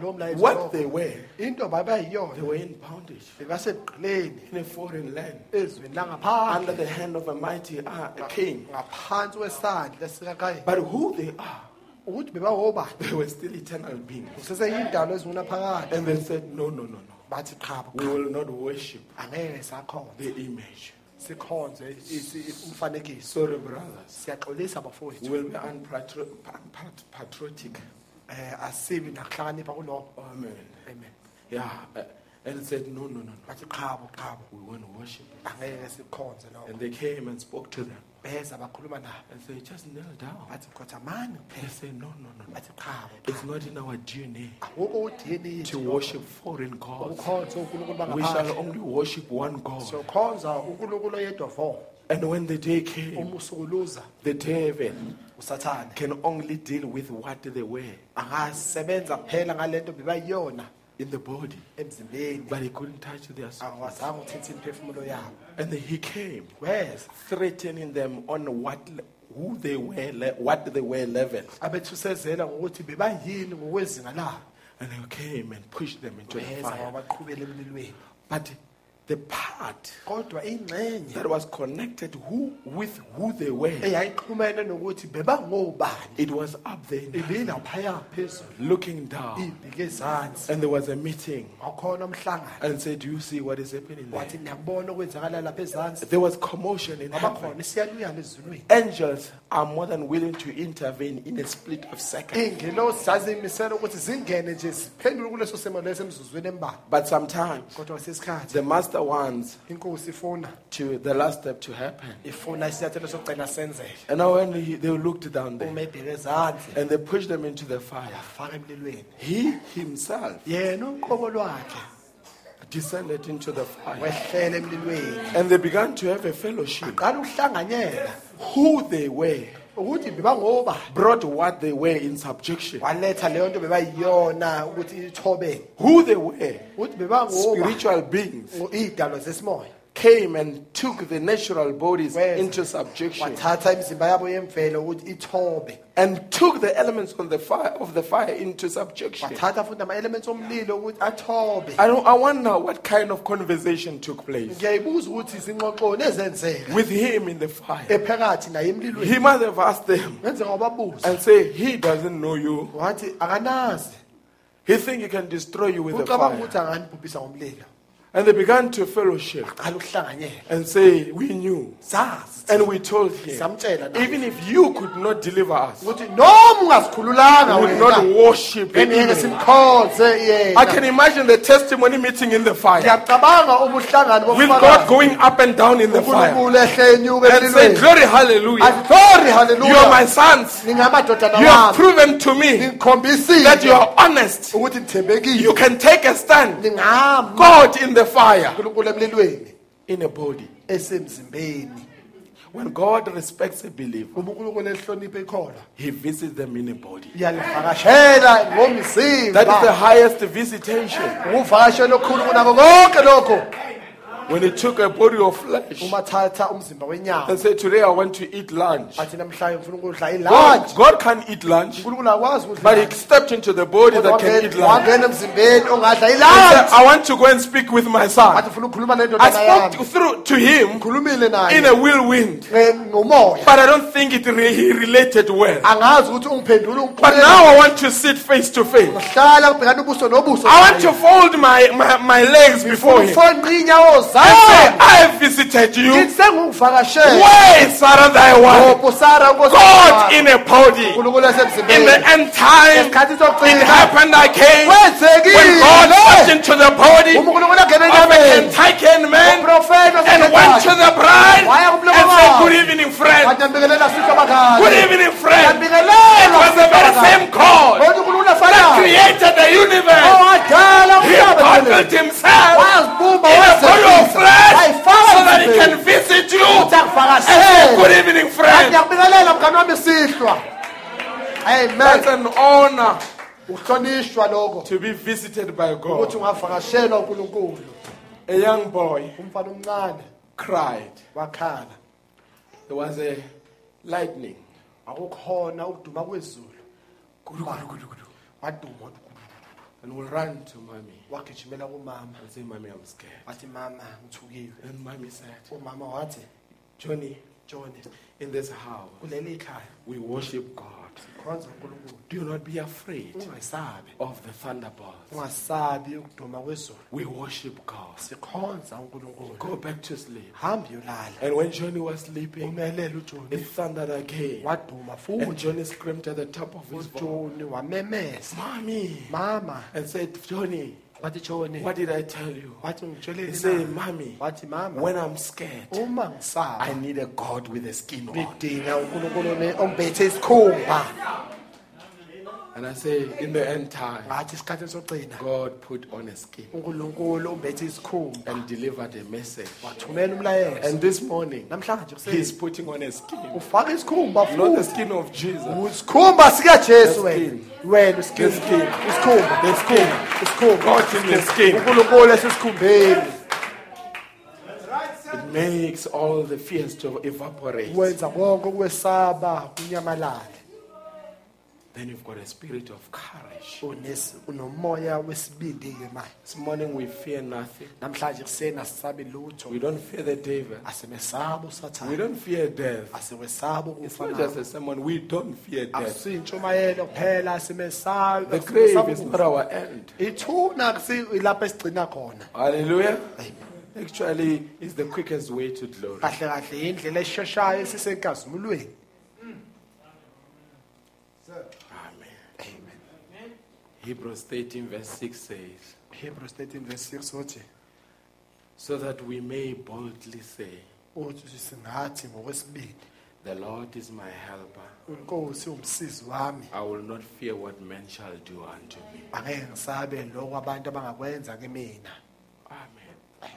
lo mlayezo What loyo. they were, into they babayiyona were in bondage. Bebaseqileni in a foreign land. Ezweni under langaphandle the hand of a mighty uh, king. ngaphansi kwesandla sikakayini But who they are, ukuthi bebawobani they were still eternal beings. seseyindalo ezingunaphakade And they said, No, no, no, no. bathi qhaba We will not worship angeke sakhonza the image. Sikhonze isi- umfanekiso Sorry, brothers. siyaxolisa bafowethu We'll be unpatri- unpatriotic. um asibi nakuhlakanipha kuloko Amen. amen Yeah. uh, And said, No, no, no, no. bathi qhabo qhabo We want to worship. angeke sikhonze lokho And they came and spoke to them. Beza bakhuluma nabo And they just kneel down. bathi They say, No, no, no, no. bathi qhabo It's not in our DNA udini to worship foreign gods. ukukhonza unkulunkulu We shall only worship one God. sokhonza unkulunkulu oyedwa vo And when the day came, uma the devil usathane. can only deal with what they were. Angasebenza kuphela ngale bebayiyona in the body, emzimbeni. But he couldn't touch their ah, soul. akwazanga ukuthetha imiphefumulo yabo. And then he came, weza threatening them on what, le- who they were, le- what they were level. abethusezela ngokuthi bebayini ngokwezinga labo And he came and pushed them into the weza fire. wabaqhubela emlilweni. But the part kodwa ingxenye that was connected who, with who they were, eyayixhumene nokuthi bebangobani. It was up there in ibilaphaya phezulu. looking down. And there was a meeting. Wakhona umhlangano. And said, Do you see what is happening there? wathi niyakubona okwenzakala lapha ezansi. There was commotion in heaven. abakhona isiyaluyana ezulwini Angels are more than willing to intervene in a split of seconds. iy'ngelosi zazimisela ukuthi zingene nje ziphendule kuleso simo leso emzuzweni embalwa But sometimes kodwa the master wants inkosi ifuna to the last step to happen. ifuna isinyathelo sokugcina senzeke. And now when he, they looked down there and they pushed them into the fire, faka emlilweni. He himself yena uqobo lwakhe. descended into the fire. wehlele emlilweni. And they began to have a fellowship. qala ukuhlanganyela. Who they were ukuthi brought what they were in subjection. waletha leyo nto bebayiyona ukuthi ithobeke Who they were, ukuthi bebangoba. Spiritual beings, zesimoya came and took the natural bodies into subjection wathatha imizimba yabo yemvelo ukuthi ithobe and took the elements on the fire of the fire into subjection. wathatha futhi ama-elements omlilo ukuthi athobe I, don't, I wonder what kind of conversation took place ngiyayibuza ukuthi izingxoxoni ezenzeka with him in the fire. ephakathi naye emlilweni He must have asked them ngenzeka wababuza and say, He doesn't know you. wathi akanazi He think he can destroy you with the ucabanga fire. ukuthi anganibhubhisa ngomlilo And they began to fellowship ukuhlanganyela and say, We knew. sazi And we told him, samtshela naye even if you could not deliver us, we ukuthi noma ungasikhululanga would not wena worship him. engeke even." simkhonze I can yena imagine the testimony meeting in the fire ngiyacabanga ubuhlangano with God going up and down in the fire unkulunkulu ehle enyuka and say, emlilweni Glory, hallelujah. You are my sons. ningamadodana You have wami proven to me that you are honest. ukuthi You nithembekile can take a stand. God in the fire, in a body. esemzimbeni When God respects a believer, uma unkulunkulu ehloniphe ikholwa He visits them in a body. uyalivakashela That is the highest visitation. ukuvakashela okukhulu kunako konke lokho When He took a body of flesh uma thatha umzimba wenyama. and said, Today I want to eat lunch. athi namhlanje ngifuna ukudla God, God can eat lunch, unkulunkulu akwazi but He stepped into the body that can eat lunch. wangena emzimbeni ongadla He said, ilunch I want to go and speak with my son. ukukhuluma I nendodana spoke yami. through to him ngikhulumile in naye a whirlwind, eh, ngomoya. But I don't think it re- he related well. angazi ukuthi ungiphendule But now I want to sit face to face. hlala kubhekana ubuso nobuso I want to fold my, my, my legs before him and oh! I have visited you. sengikuvakashela Where is Sarah thy wife? Oh, Nkosi God in a body. unkulunkulu In the end time, esikhathi it happened I came. When God stepped into the body unkulunkulu angena enyameni Kentuckian man uprofeta and went to the bride Waya and said. Good evening, friend. wanyambikelela sihlwa bakhazi Good evening, friend. It was the very same God unkulunkulu that created the universe. Oh, owadala He umhlaba bundled himself wazibumba in a body of flesh. So that emzimbeni. can visit you. Ukuthi akuvakashele Good evening, friend. sihlwa That's amen. An honor ukuhlonishwa lokho. to be visited by ukuthi God. ungavakashelwa unkulunkulu. A young boy umfana omncane. cried. wakhala. There was a lightning. akukhona ukuduma kwezulu. Waduma. And will run to mommy. Wagijimela kumama and say, Mommy, I'm scared. wathi mama ngithukiwe And mommy said, oh, umama wathi Johnny, joni in this house, kuleli khaya we worship God. khonza unkulunkulu Do not be afraid ungayisabi of the thunderbolts. ungasabi ukuduma kwezulu We worship God. sikhonza unkulunkulu Go back to sleep. hambi yolala And when Johnny was sleeping, umelele ujoni it thundered again. waduma And futhi Johnny screamed at the top of his voice, ujoni wamemeza Mommy, mama and said, Johnny, what did I tell you? He said. Mommy, when I'm scared, I need a God with a skin on. ngidinga unkulunkulu ne- ongibethe isikhumba And I say, in the end time, ngathi isikhathini sokugcina God put on a skin unkulunkulu umbethe isikhumba and delivered a message. wathumela umlayezo And this morning, namhlanje He's putting on a skin, ufaka isikhumba not the futhi skin of Jesus. isikhumba sikajesu The wena skin. wena The skin. isikhumba The skin. isikhumba in the skin. unkulunkulu It makes all the fears to evaporate. wenza konke ukwesaba kunyamalale Then you've got a spirit of courage. Unes- unomoya wesibindi-ke manje This morning we fear nothing. namhlanje kuseni asisabi lutho We don't fear the devil. We usathane don't fear death. asiwesaba It's not just a sermon. We don't fear death. kuphela The grave is not our end. ithuna kusi- ilapho esigcina khona Hallelujah. Actually, it's the quickest way to glory. kahle kahle indlela esheshayo esisenkazimulweni Amen. Hebrews 13, verse 6 says, hebrews 13 verse 6 uthi So that we may boldly say, uthi singathi ngokwesibili The Lord is my helper. unkosi umsizi wami I will not fear what men shall do unto me. angeke ngisabe lokho abantu abangakwenza kimina Amen.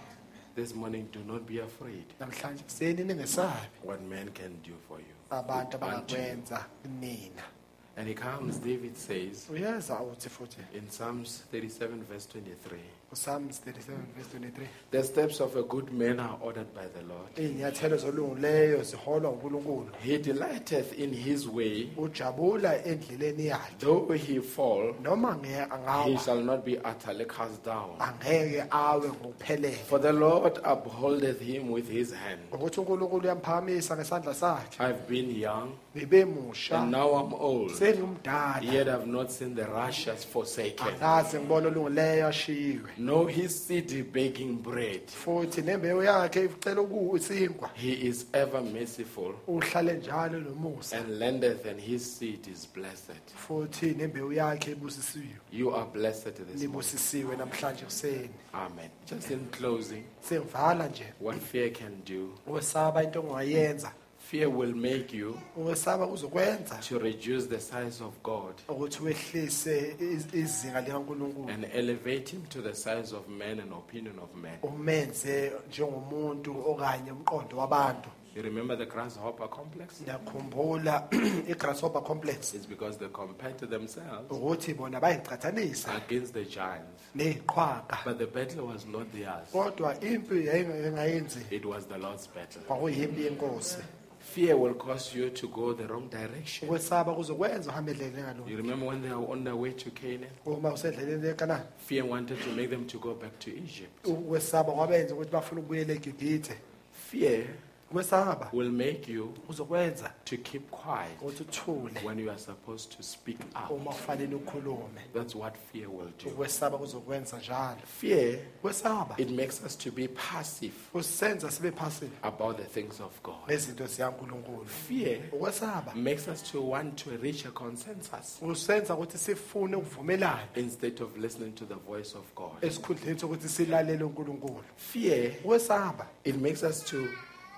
This morning, do not be afraid namhlanje kuseni ningesabi what men can do for you. abantu Unto you. abangakwenza kimina And he comes, David says uyeza uthi futhi in Psalms 37, verse 23, uPsalms 37 verse 23 The steps of a good man are ordered by the Lord. iy'nyathelo zolungileyo ziholwa unkulunkulu. He delighteth in his way, ujabula endleleni yakhe. Though he fall, noma nge he angawa shall not be utterly cast down. angeke awe ngokuphelele. For the Lord upholdeth him with his hand. ukuthi unkulunkulu uyamphakamisa ngesandla sakhe. I've been young, and now I'm old, yet I've not seen the righteous forsaken, akaze ngibona olungileyo ashiyiwe know his seed baking bread. futhi nembewu yakhe icela ukusinkwa He is ever merciful uhlale njalo nomusa and lendeth, and his seed is blessed. futhi nembewu yakhe ibusisiwe. You are blessed this morning. nibusisiwe namhlanje kuseni Amen. Just in closing, what fear can do, ukwesaba into ongayenza fear will make you ukwesaba to reduce the size of God ukuthi wehlise iz- izinga likankulunkulu and elevate him to the size of man and opinion of man. umenze njengomuntu okanye umqondo wabantu You remember the grasshopper complex? i-grasshopper *clears throat* complex It's because they compared to themselves ukuthi bona bayicathanisa against the giants. But the battle was not theirs. kodwa impi yayingayenzi It was the Lord's battle. kwakuyimpi yenkosi Fear will cause you to go the wrong direction. ukwesaba kuzokwenza uhambe endleleni engalungile You remember when they were on their way to Canaan? uma usendleleni ekanani Fear wanted to make them to go back to Egypt. ukwesaba kwabenza ukuthi bafuna ukubuyela egibhithe Fear ukwesaba will make you uzokwenza. to keep quiet uthule. when you are supposed to speak up. uma kufanele ukhulume. That's what fear will do. ukwesaba kuzokwenza njalo. Fear, ukwesaba it makes us to be passive kusenza sibe passive about the things of God. nezinto zikankulunkulu. Fear ukwesaba. makes us to want to reach a consensus usenza ukuthi sifune ukuvumelana. instead of listening to the voice of God. esikhundleni sokuthi silalele unkulunkulu. Fear, ukwesaba. it makes us to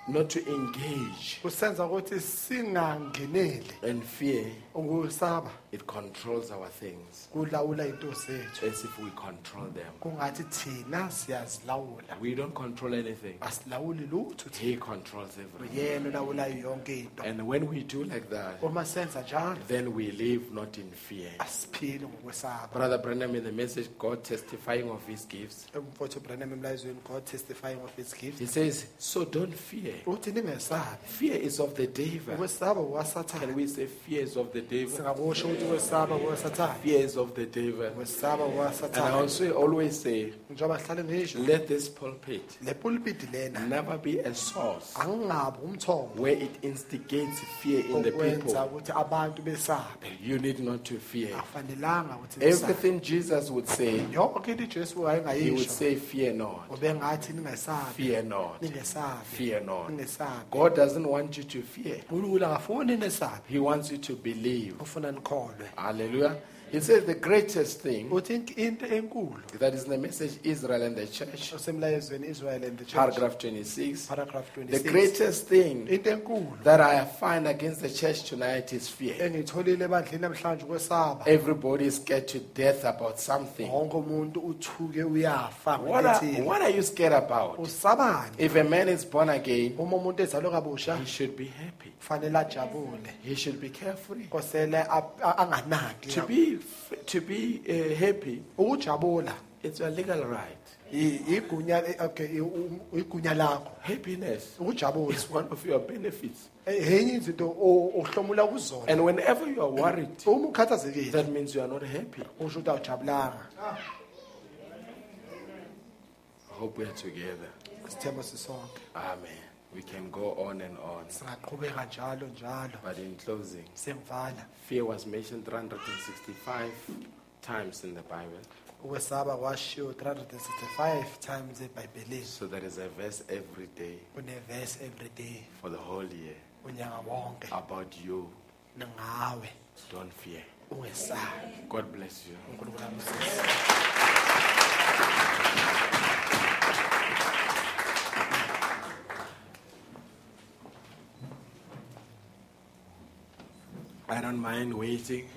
not to engage. kusenza ukuthi singangeneli And fear, ukusaba it controls our things kulawula into zethu as if we control them. kungathi thina siyazilawula We don't control anything. asilawuli lutho He controls everything. uyena olawulayo yonke into And when we do like that, uma senza njalo then we live not in fear. ngokwesaba Brother Branham in the message, God testifying of his gifts, umfowethu branham emlayizweni god testifying of his gifts he says, So don't fear. Uthi ah, Fear is of the devil. Can we say fear is of the devil? singakusho ukuthi ukwesaba uwasathane Fear is of the devil. And I also always say, njengoba sihlale ngisho let this pulpit le pulpiti lena never be a source where it instigates fear in the people. ukuthi abantu besabe You need not to fear. akufanelanga ukuthi besabe. Everything Jesus would say, yonke into ijesu he would say, Fear not. Fear not. Fear not. God doesn't want you to fear. unkulunkulu akafuni ninesabi He wants you to believe. Hallelujah. He says the greatest thing uthi ink- into enkulu that is in the message Israel and the church, osemlayezweni israel and the church paragraph 26. paragraph The 26 greatest thing into enkulu that I find against the church tonight is fear. engiyitholile ebandleni namhlanje ukwesaba Everybody is scared to death about something. wonke umuntu uthuke uyafa What are, what are you scared about? usabani If a man is born again, uma umuntu ezalwe kabusha he should be happy. kufanele ajabule He should be carefree. kosele ap- a- anganaki To be to be uh, happy, ukujabula it's a legal right. i- igunya eh, okay i- igunya lakho Happiness ukujabula is one of your benefits. Eh, enye izinto o- ohlomula kuzona And whenever you are worried, uma ukhathazekile that means you are not happy. usho ukuthi awujabulanga I hope we are together. isithembo sisonke Amen. We can go on and on. singaqhubeka njalo njalo But in closing, fear was mentioned 365 times in the Bible. ukwesaba kwashiwo 365 times ebhayibhelini So there is a verse every day kunevesi every day for the whole year unyaka wonke about you. Don't fear. ungesabi God bless you. unkulunkulu amsize I don't mind waiting.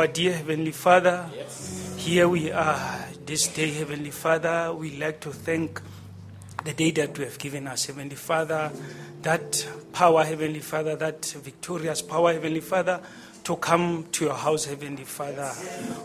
Our dear Heavenly Father, here we are this day, Heavenly Father. We like to thank the day that you have given us, Heavenly Father, that power, Heavenly Father, that victorious power, Heavenly Father, to come to your house, Heavenly Father.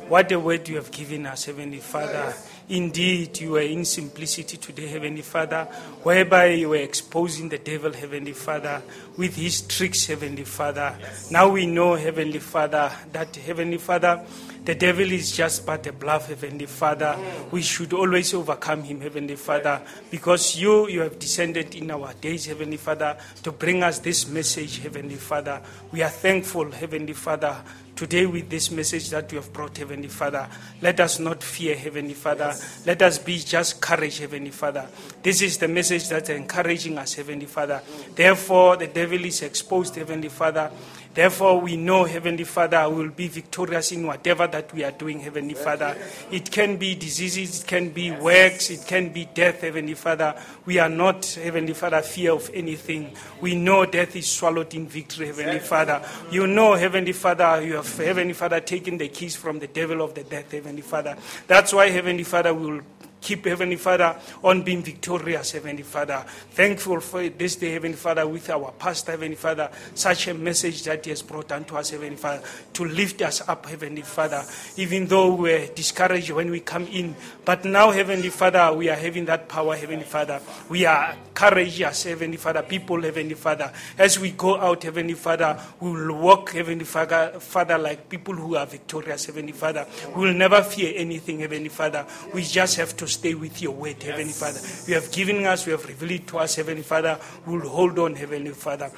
What a word you have given us, Heavenly Father. Indeed, you were in simplicity today, Heavenly Father, whereby you were exposing the devil, Heavenly Father, with his tricks, Heavenly Father. Now we know, Heavenly Father, that, Heavenly Father, the devil is just but a bluff, Heavenly Father. Mm. We should always overcome him, Heavenly Father, because you, you have descended in our days, Heavenly Father, to bring us this message, Heavenly Father. We are thankful, Heavenly Father, today with this message that you have brought, Heavenly Father. Let us not fear, Heavenly Father. Let us be just courage, Heavenly Father. This is the message that's encouraging us, Heavenly Father. Therefore, the devil is exposed, Heavenly Father. Therefore, we know, Heavenly Father, we will be victorious in whatever that we are doing, Heavenly Father. It can be diseases, it can be works, it can be death, Heavenly Father. We are not, Heavenly Father, fear of anything. We know death is swallowed in victory, Heavenly Father. You know, Heavenly Father, you have, Heavenly Father, taken the keys from the devil of the death, Heavenly Father. That's why, Heavenly Father, we will keep Heavenly Father on being victorious, Heavenly Father. Thankful for this day, Heavenly Father, with our pastor, Heavenly Father, such a message that he has brought unto us, Heavenly Father, to lift us up, Heavenly Father. Even though we're discouraged when we come in, but now, Heavenly Father, we are having that power, Heavenly Father. We are courageous, Heavenly Father, people, Heavenly Father. As we go out, Heavenly Father, we will walk, Heavenly Father, Father, like people who are victorious, Heavenly Father. We will never fear anything, Heavenly Father. We just have to stay with your word, Heavenly Father. You have given us, you have revealed it to us, Heavenly Father. We will hold on, Heavenly Father.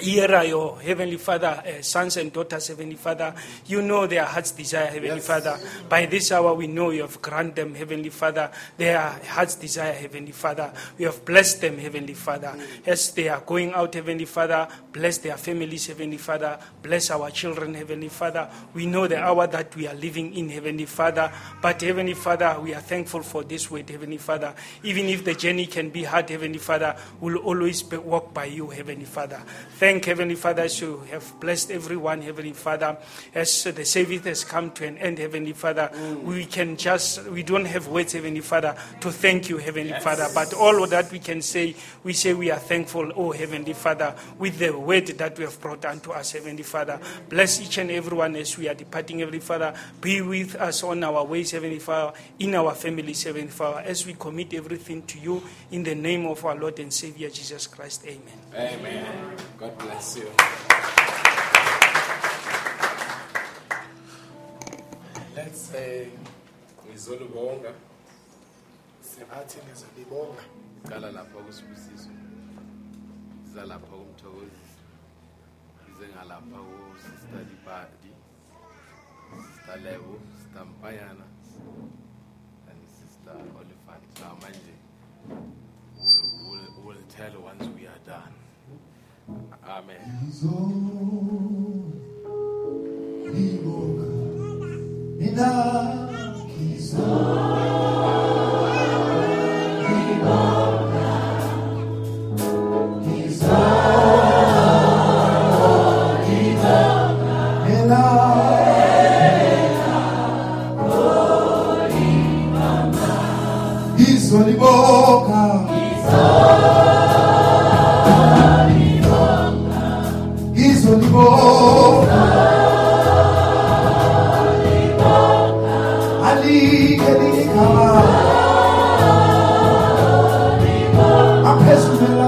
Here are your Heavenly Father, uh, sons and daughters, Heavenly Father. You know their heart's desire, Heavenly Father. By this hour, we know you have granted them, Heavenly Father, their heart's desire, Heavenly Father. You have blessed them, Heavenly Father. As they are going out, Heavenly Father, bless their families, Heavenly Father. Bless our children, Heavenly Father. We know the hour that we are living in, Heavenly Father. But, Heavenly Father, we are thankful for this word, Heavenly Father. Even if the journey can be hard, Heavenly Father, we'll always be, walk by you, Heavenly Father. Thank Heavenly Father as you have blessed everyone, Heavenly Father. As the service has come to an end, Heavenly Father, mm. we can just, we don't have words, Heavenly Father, to thank you, Heavenly Father. But all of that we can say, we say we are thankful, oh Heavenly Father, with the word that we have brought unto us, Heavenly Father. Bless each and everyone as we are departing, Heavenly Father. Be with us on our ways, Heavenly Father, in our families, Heavenly Father, as we commit everything to you in the name of our Lord and Savior Jesus Christ. Amen. Amen. God bless you. Let's say ngizolubonga singathi nizolibonga qala lapha kusibusiso. Siza lapha kumthokozi. Size ngalapha kusister Dipati sister Lebo sister Mpayana and sister Oliphant now manje we'll, we'll, we'll tell once we are done amen Jesus.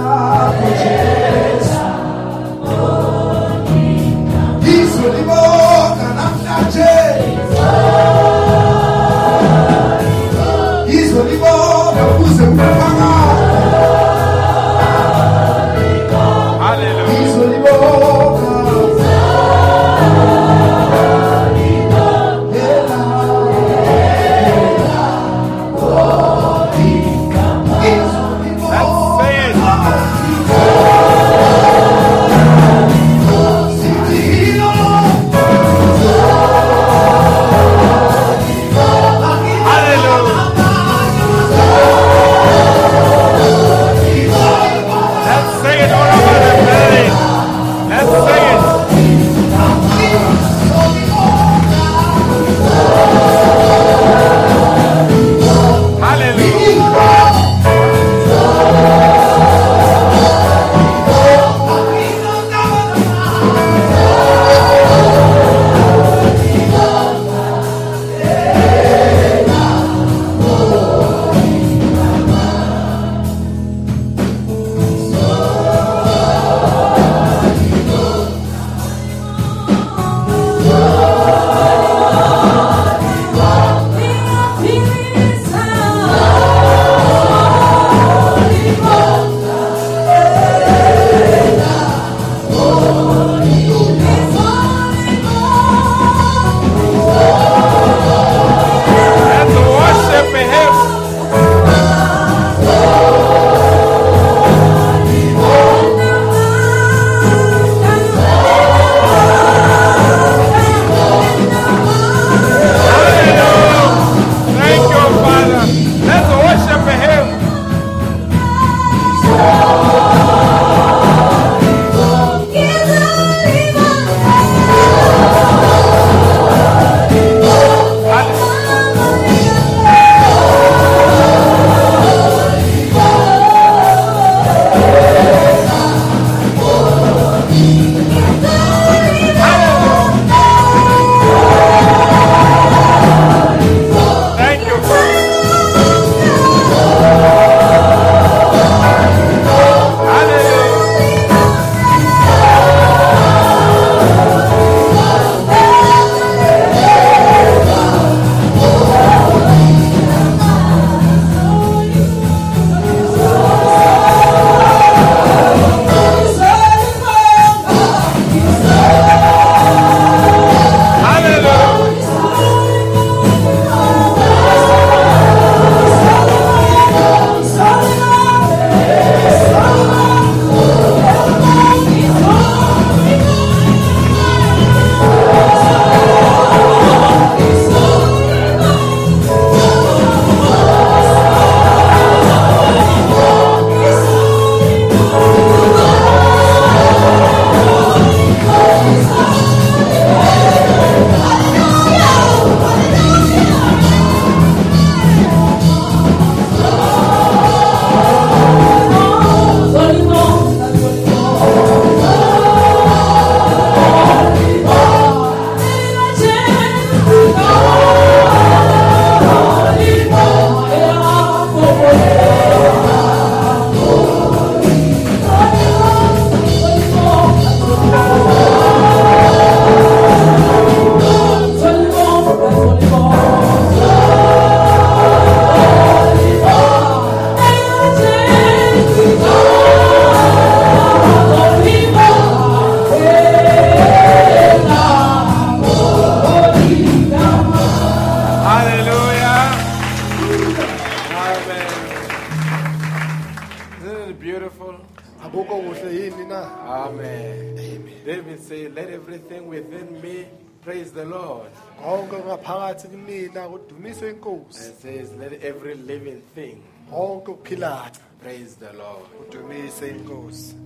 Praise the Lord. kudumise inkosi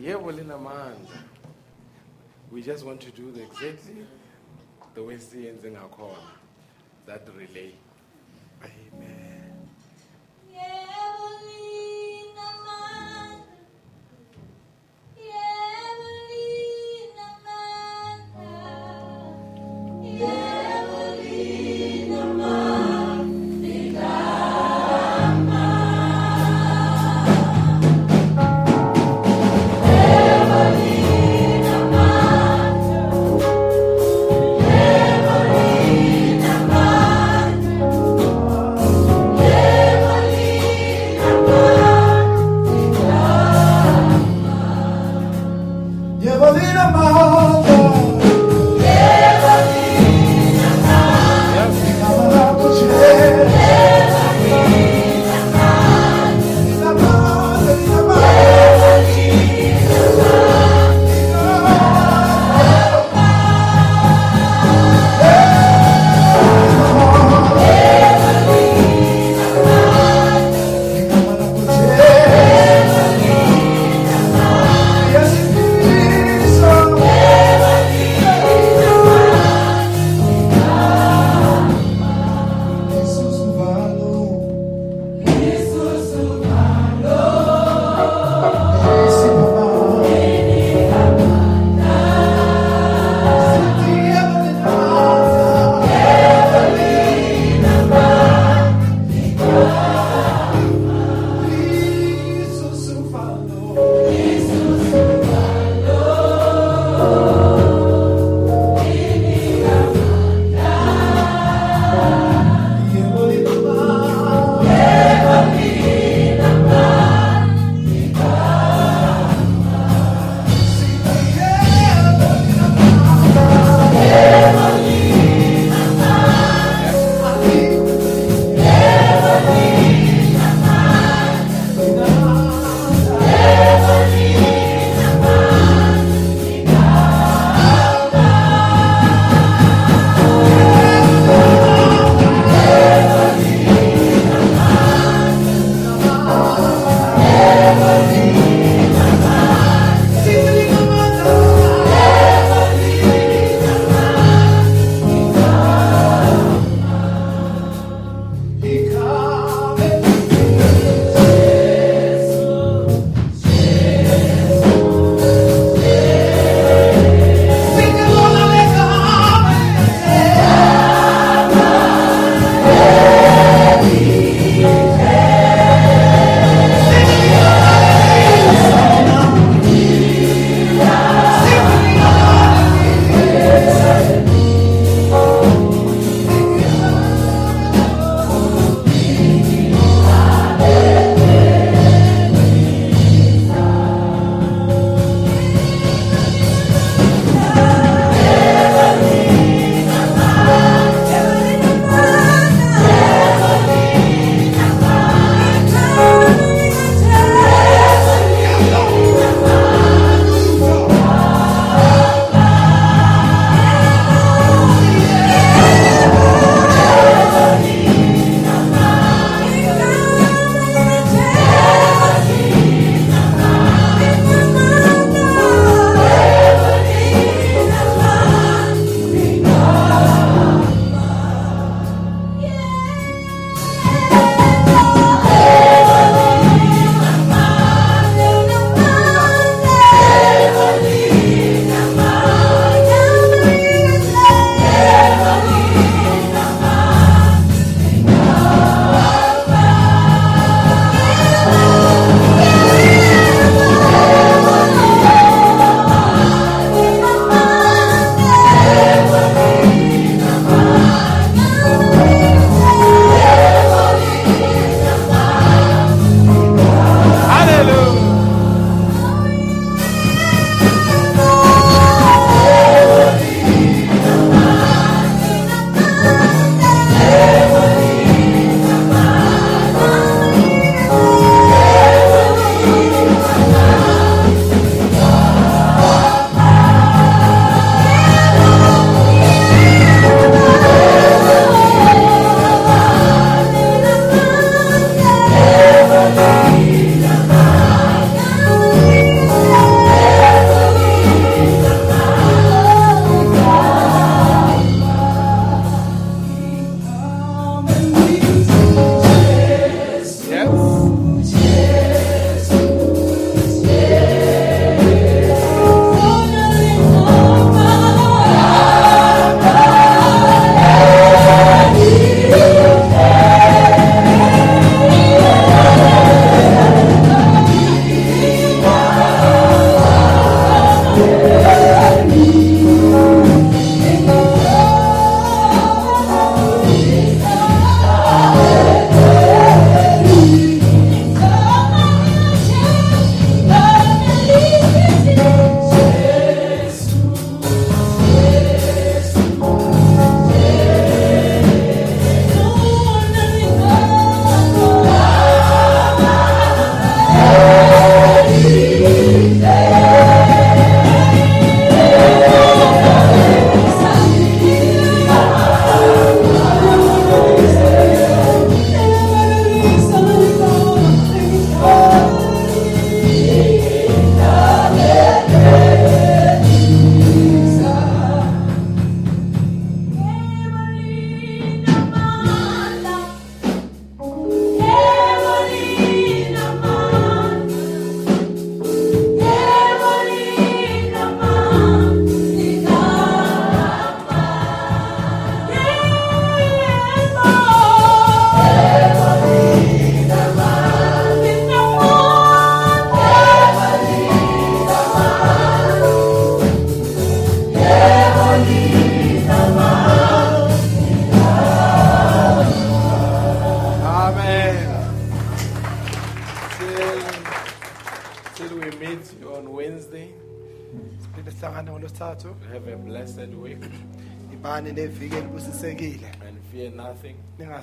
Yebo linamandla. We just want to do the exactly the way siyenze ngakhona. That relay. Amen.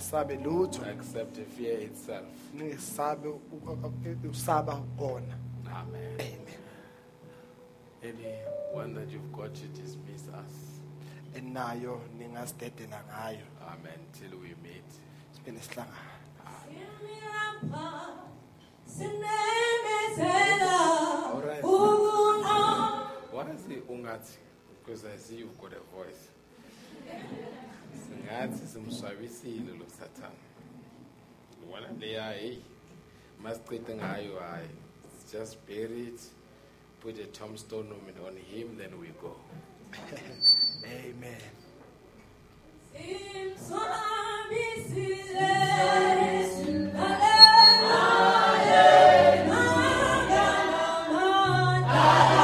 Ningasabe lutho except fear itself. ningesabe usaba kona Amen. amen Anyone that you've got to dismiss us. enayo ningasidedela ngayo Amen. Till we meet. siphinde sihlangane Alright. Why is it ungati? Because I see you've got a voice ngatsi simswabisile lo sathane ubona leya heyi masichithe ngayo hayi just bury it put a tombstone on him then we go. *laughs* Amen. Hallelujah.